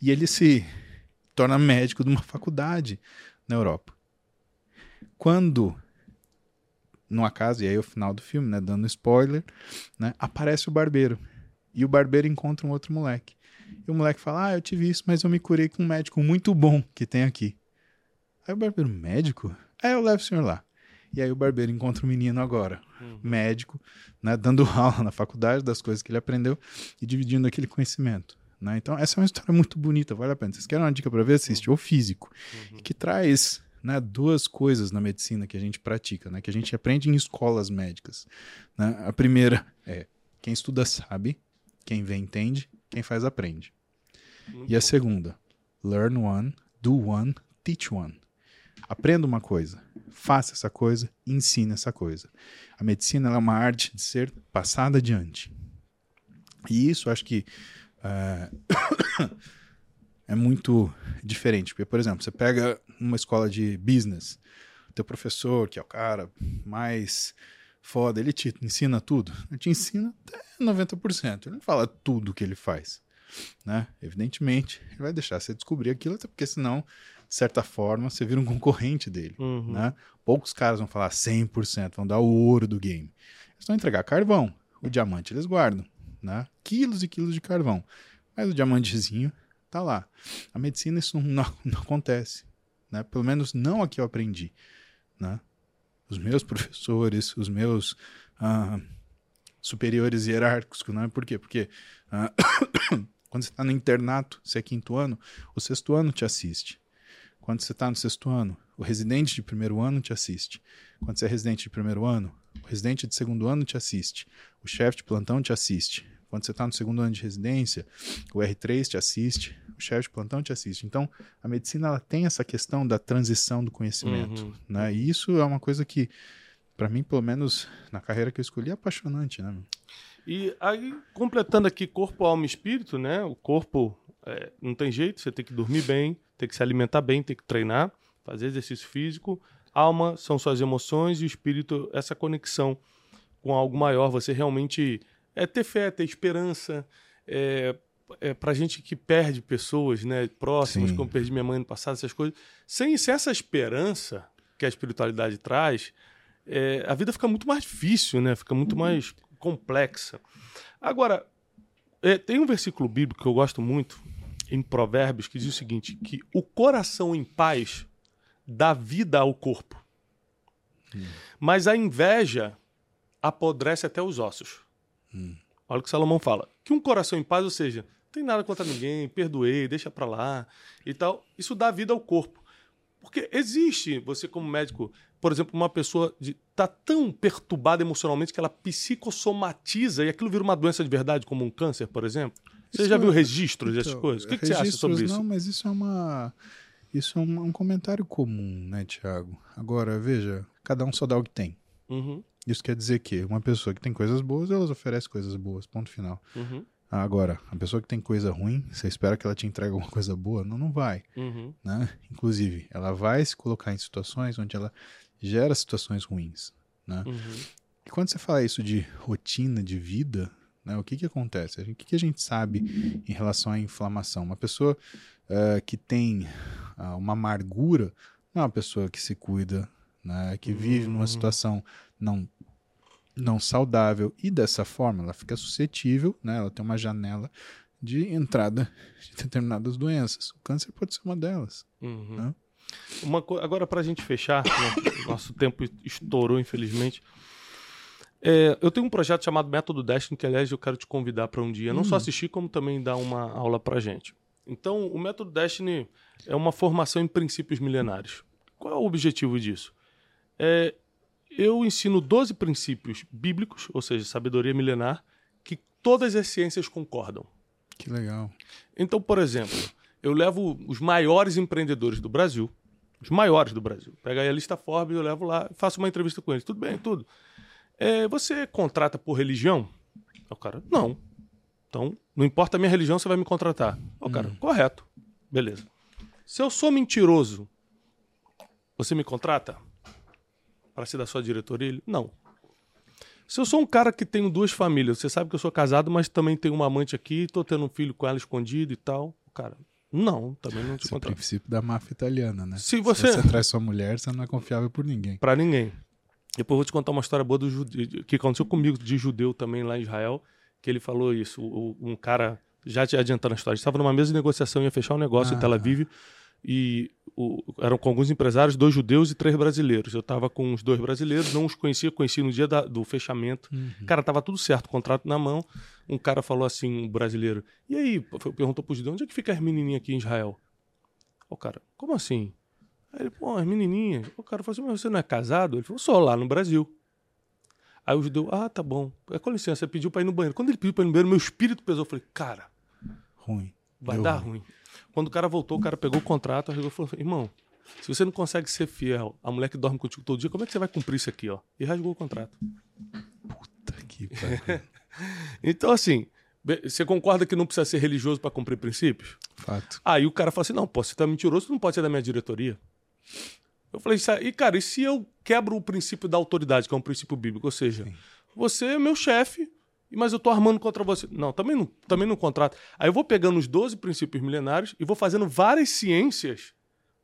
E ele se torna médico de uma faculdade na Europa. Quando no acaso, e aí é o final do filme, né, dando spoiler, né, aparece o barbeiro. E o barbeiro encontra um outro moleque. E o moleque fala: Ah, eu tive isso, mas eu me curei com um médico muito bom que tem aqui. Aí o barbeiro, médico? Aí eu levo o senhor lá. E aí o barbeiro encontra o menino agora, uhum. médico, né, dando (laughs) aula na faculdade das coisas que ele aprendeu e dividindo aquele conhecimento. Né? Então, essa é uma história muito bonita, vale a pena. Vocês querem uma dica para ver? Assiste uhum. O Físico, uhum. que traz né, duas coisas na medicina que a gente pratica, né, que a gente aprende em escolas médicas. Né? A primeira é quem estuda sabe, quem vê entende, quem faz aprende. Muito e a segunda, learn one, do one, teach one. Aprenda uma coisa, faça essa coisa, ensine essa coisa. A medicina é uma arte de ser passada adiante. E isso acho que uh, (coughs) é muito diferente. Porque, por exemplo, você pega uma escola de business, teu professor, que é o cara mais foda, ele te ensina tudo. Ele te ensina até 90%. Ele não fala tudo o que ele faz. Né? Evidentemente, ele vai deixar você descobrir aquilo, até porque senão, de certa forma, você vira um concorrente dele. Uhum. Né? Poucos caras vão falar 100%, vão dar o ouro do game. Eles vão entregar carvão. O diamante eles guardam. Né? Quilos e quilos de carvão. Mas o diamantezinho tá lá. A medicina isso (laughs) não, não acontece, né? Pelo menos não aqui eu aprendi, né? Os meus (laughs) professores, os meus ah, superiores hierárquicos, né? Por quê? Porque ah, (coughs) quando você está no internato, você é quinto ano, o sexto ano te assiste. Quando você está no sexto ano, o residente de primeiro ano te assiste. Quando você é residente de primeiro ano, o residente de segundo ano te assiste. O chefe de plantão te assiste. Quando você está no segundo ano de residência, o R3 te assiste, o chefe de plantão te assiste. Então, a medicina ela tem essa questão da transição do conhecimento. Uhum. Né? E isso é uma coisa que, para mim, pelo menos na carreira que eu escolhi, é apaixonante. Né? E aí, completando aqui corpo, alma e espírito, né? O corpo é, não tem jeito, você tem que dormir bem, tem que se alimentar bem, tem que treinar, fazer exercício físico. Alma são suas emoções e o espírito, essa conexão com algo maior, você realmente é ter fé, ter esperança. É, é pra gente que perde pessoas, né, próximas, Sim. como perdi minha mãe no passado, essas coisas. Sem, sem essa esperança que a espiritualidade traz, é, a vida fica muito mais difícil, né? Fica muito uhum. mais complexa. Agora, é, tem um versículo bíblico que eu gosto muito em Provérbios que diz o seguinte: que o coração em paz dá vida ao corpo, hum. mas a inveja apodrece até os ossos. Hum. Olha o que Salomão fala. Que um coração em paz, ou seja, não tem nada contra ninguém, perdoei, deixa pra lá e tal. Isso dá vida ao corpo. Porque existe, você como médico, por exemplo, uma pessoa de, tá tão perturbada emocionalmente que ela psicossomatiza e aquilo vira uma doença de verdade, como um câncer, por exemplo. Você isso já viu é... registros então, dessas coisas? O que, que, você acha sobre isso? Não, mas isso é uma. Isso é um, um comentário comum, né, Tiago? Agora, veja, cada um só dá o que tem. Uhum. Isso quer dizer que uma pessoa que tem coisas boas, elas oferece coisas boas, ponto final. Uhum. Agora, a pessoa que tem coisa ruim, você espera que ela te entregue alguma coisa boa? Não, não vai. Uhum. Né? Inclusive, ela vai se colocar em situações onde ela gera situações ruins. Né? Uhum. E quando você fala isso de rotina de vida, né, o que, que acontece? O que, que a gente sabe em relação à inflamação? Uma pessoa uh, que tem uh, uma amargura não é uma pessoa que se cuida, né, que vive numa uhum. situação não não saudável e dessa forma ela fica suscetível, né? Ela tem uma janela de entrada (laughs) de determinadas doenças. O câncer pode ser uma delas. Uhum. Né? Uma agora para a gente fechar, né? nosso tempo estourou infelizmente. É, eu tenho um projeto chamado Método Destiny que aliás eu quero te convidar para um dia, não só hum. assistir como também dar uma aula para gente. Então, o método Destiny é uma formação em princípios milenares. Qual é o objetivo disso? É, eu ensino 12 princípios bíblicos, ou seja, sabedoria milenar, que todas as ciências concordam. Que legal. Então, por exemplo, eu levo os maiores empreendedores do Brasil, os maiores do Brasil. Pega aí a lista Forbes, eu levo lá, faço uma entrevista com eles. Tudo bem, tudo. É, você contrata por religião? O cara, não. Então, não importa a minha religião, você vai me contratar. O cara, hum. correto. Beleza. Se eu sou mentiroso, você me contrata? Para ser da sua diretoria? Ele, não. Se eu sou um cara que tenho duas famílias, você sabe que eu sou casado, mas também tenho uma amante aqui, tô tendo um filho com ela escondido e tal. Cara, não, também não te contrato. É o princípio da máfia italiana, né? Se você... Se você traz sua mulher, você não é confiável por ninguém. Para ninguém. Depois eu vou te contar uma história boa do jude... que aconteceu comigo de judeu também lá em Israel, que ele falou isso. Um cara, já te adiantando a história, estava numa mesa de negociação, ia fechar um negócio ah, em Tel Aviv, e o, eram com alguns empresários, dois judeus e três brasileiros. Eu estava com os dois brasileiros, não os conhecia, conheci no dia da, do fechamento. Uhum. Cara, tava tudo certo, contrato na mão. Um cara falou assim, um brasileiro, e aí, perguntou pro judeu, onde é que fica as menininhas aqui em Israel? O cara, como assim? Aí ele, pô, as menininhas. O cara falou assim, mas você não é casado? Ele falou, sou lá no Brasil. Aí o judeu, ah, tá bom. É, com licença, você pediu pra ir no banheiro. Quando ele pediu pra ir no banheiro, meu espírito pesou. Eu falei, cara, ruim. Vai Deu dar ruim. ruim. Quando o cara voltou, o cara pegou o contrato, arregou e falou: irmão, se você não consegue ser fiel à mulher que dorme contigo todo dia, como é que você vai cumprir isso aqui, ó? E rasgou o contrato. Puta que (laughs) pariu. então, assim, você concorda que não precisa ser religioso para cumprir princípios? Fato. Aí o cara fala assim: não, pô, você tá mentiroso, você não pode ser da minha diretoria. Eu falei, e cara, e se eu quebro o princípio da autoridade, que é um princípio bíblico? Ou seja, Sim. você é meu chefe, mas eu tô armando contra você. Não, também não, também não contrato. Aí eu vou pegando os 12 princípios milenários e vou fazendo várias ciências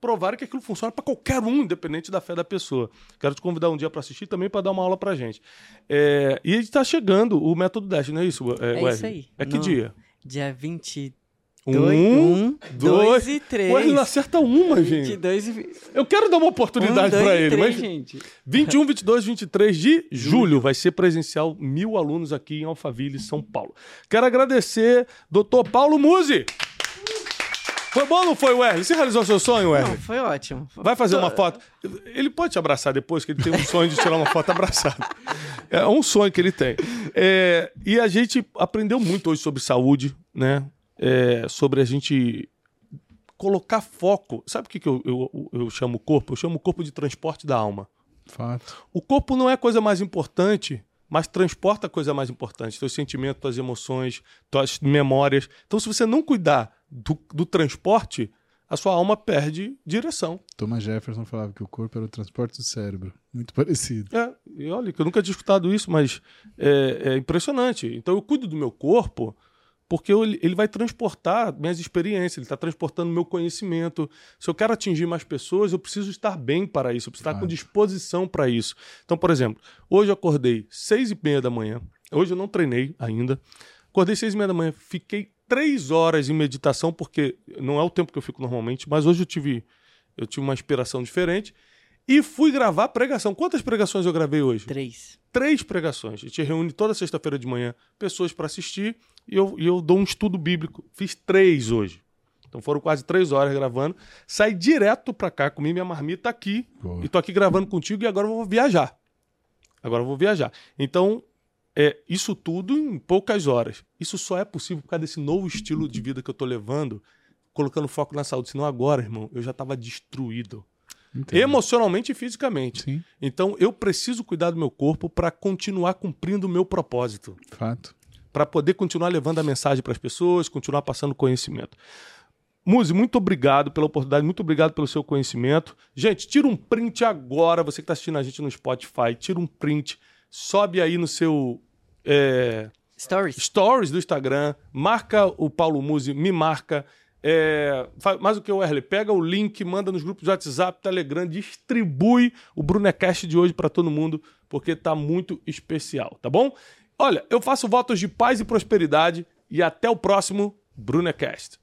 provarem que aquilo funciona para qualquer um, independente da fé da pessoa. Quero te convidar um dia para assistir também para dar uma aula pra gente. É, e está chegando o método 10, não é isso? É, é isso aí. É que no dia? Dia 23 um, um dois, dois, e três. Ué, ele não acerta uma, gente. 22 e... Eu quero dar uma oportunidade um, para ele. 3, mas... gente. 21, 22, 23 de julho vai ser presencial. Mil alunos aqui em Alphaville, São Paulo. Quero agradecer, doutor Paulo Musi. Foi bom ou não foi, Werley? Você realizou seu sonho, Werley? Não, foi ótimo. Vai fazer uma foto? Ele pode te abraçar depois, que ele tem um sonho de tirar uma foto abraçado. É um sonho que ele tem. É, e a gente aprendeu muito hoje sobre saúde, né? É, sobre a gente colocar foco. Sabe o que, que eu, eu, eu chamo o corpo? Eu chamo o corpo de transporte da alma. Fato. O corpo não é a coisa mais importante, mas transporta a coisa mais importante. Teus sentimentos, tuas emoções, tuas memórias. Então, se você não cuidar do, do transporte, a sua alma perde direção. Thomas Jefferson falava que o corpo era o transporte do cérebro. Muito (laughs) parecido. É, e olha, que eu nunca tinha escutado isso, mas é, é impressionante. Então, eu cuido do meu corpo porque ele vai transportar minhas experiências, ele está transportando meu conhecimento. Se eu quero atingir mais pessoas, eu preciso estar bem para isso, eu preciso estar com disposição para isso. Então, por exemplo, hoje eu acordei seis e meia da manhã, hoje eu não treinei ainda, acordei seis e meia da manhã, fiquei três horas em meditação, porque não é o tempo que eu fico normalmente, mas hoje eu tive, eu tive uma inspiração diferente e fui gravar pregação. Quantas pregações eu gravei hoje? Três. Três pregações. A gente reúne toda sexta-feira de manhã pessoas para assistir e eu, e eu dou um estudo bíblico. Fiz três hoje. Então foram quase três horas gravando. Saí direto para cá, comi minha marmita aqui Boa. e tô aqui gravando contigo e agora eu vou viajar. Agora eu vou viajar. Então, é isso tudo em poucas horas. Isso só é possível por causa desse novo estilo de vida que eu tô levando, colocando foco na saúde. Senão agora, irmão, eu já estava destruído. Entendi. Emocionalmente e fisicamente. Sim. Então eu preciso cuidar do meu corpo para continuar cumprindo o meu propósito. Fato para poder continuar levando a mensagem para as pessoas, continuar passando conhecimento. Muzi, muito obrigado pela oportunidade, muito obrigado pelo seu conhecimento. Gente, tira um print agora, você que está assistindo a gente no Spotify, tira um print, sobe aí no seu é, stories. stories do Instagram, marca o Paulo Muzi, me marca. É, mais o que o Wesley, pega o link, manda nos grupos de WhatsApp, Telegram, distribui o Brunecast de hoje para todo mundo, porque tá muito especial, tá bom? Olha, eu faço votos de paz e prosperidade e até o próximo Brunecast.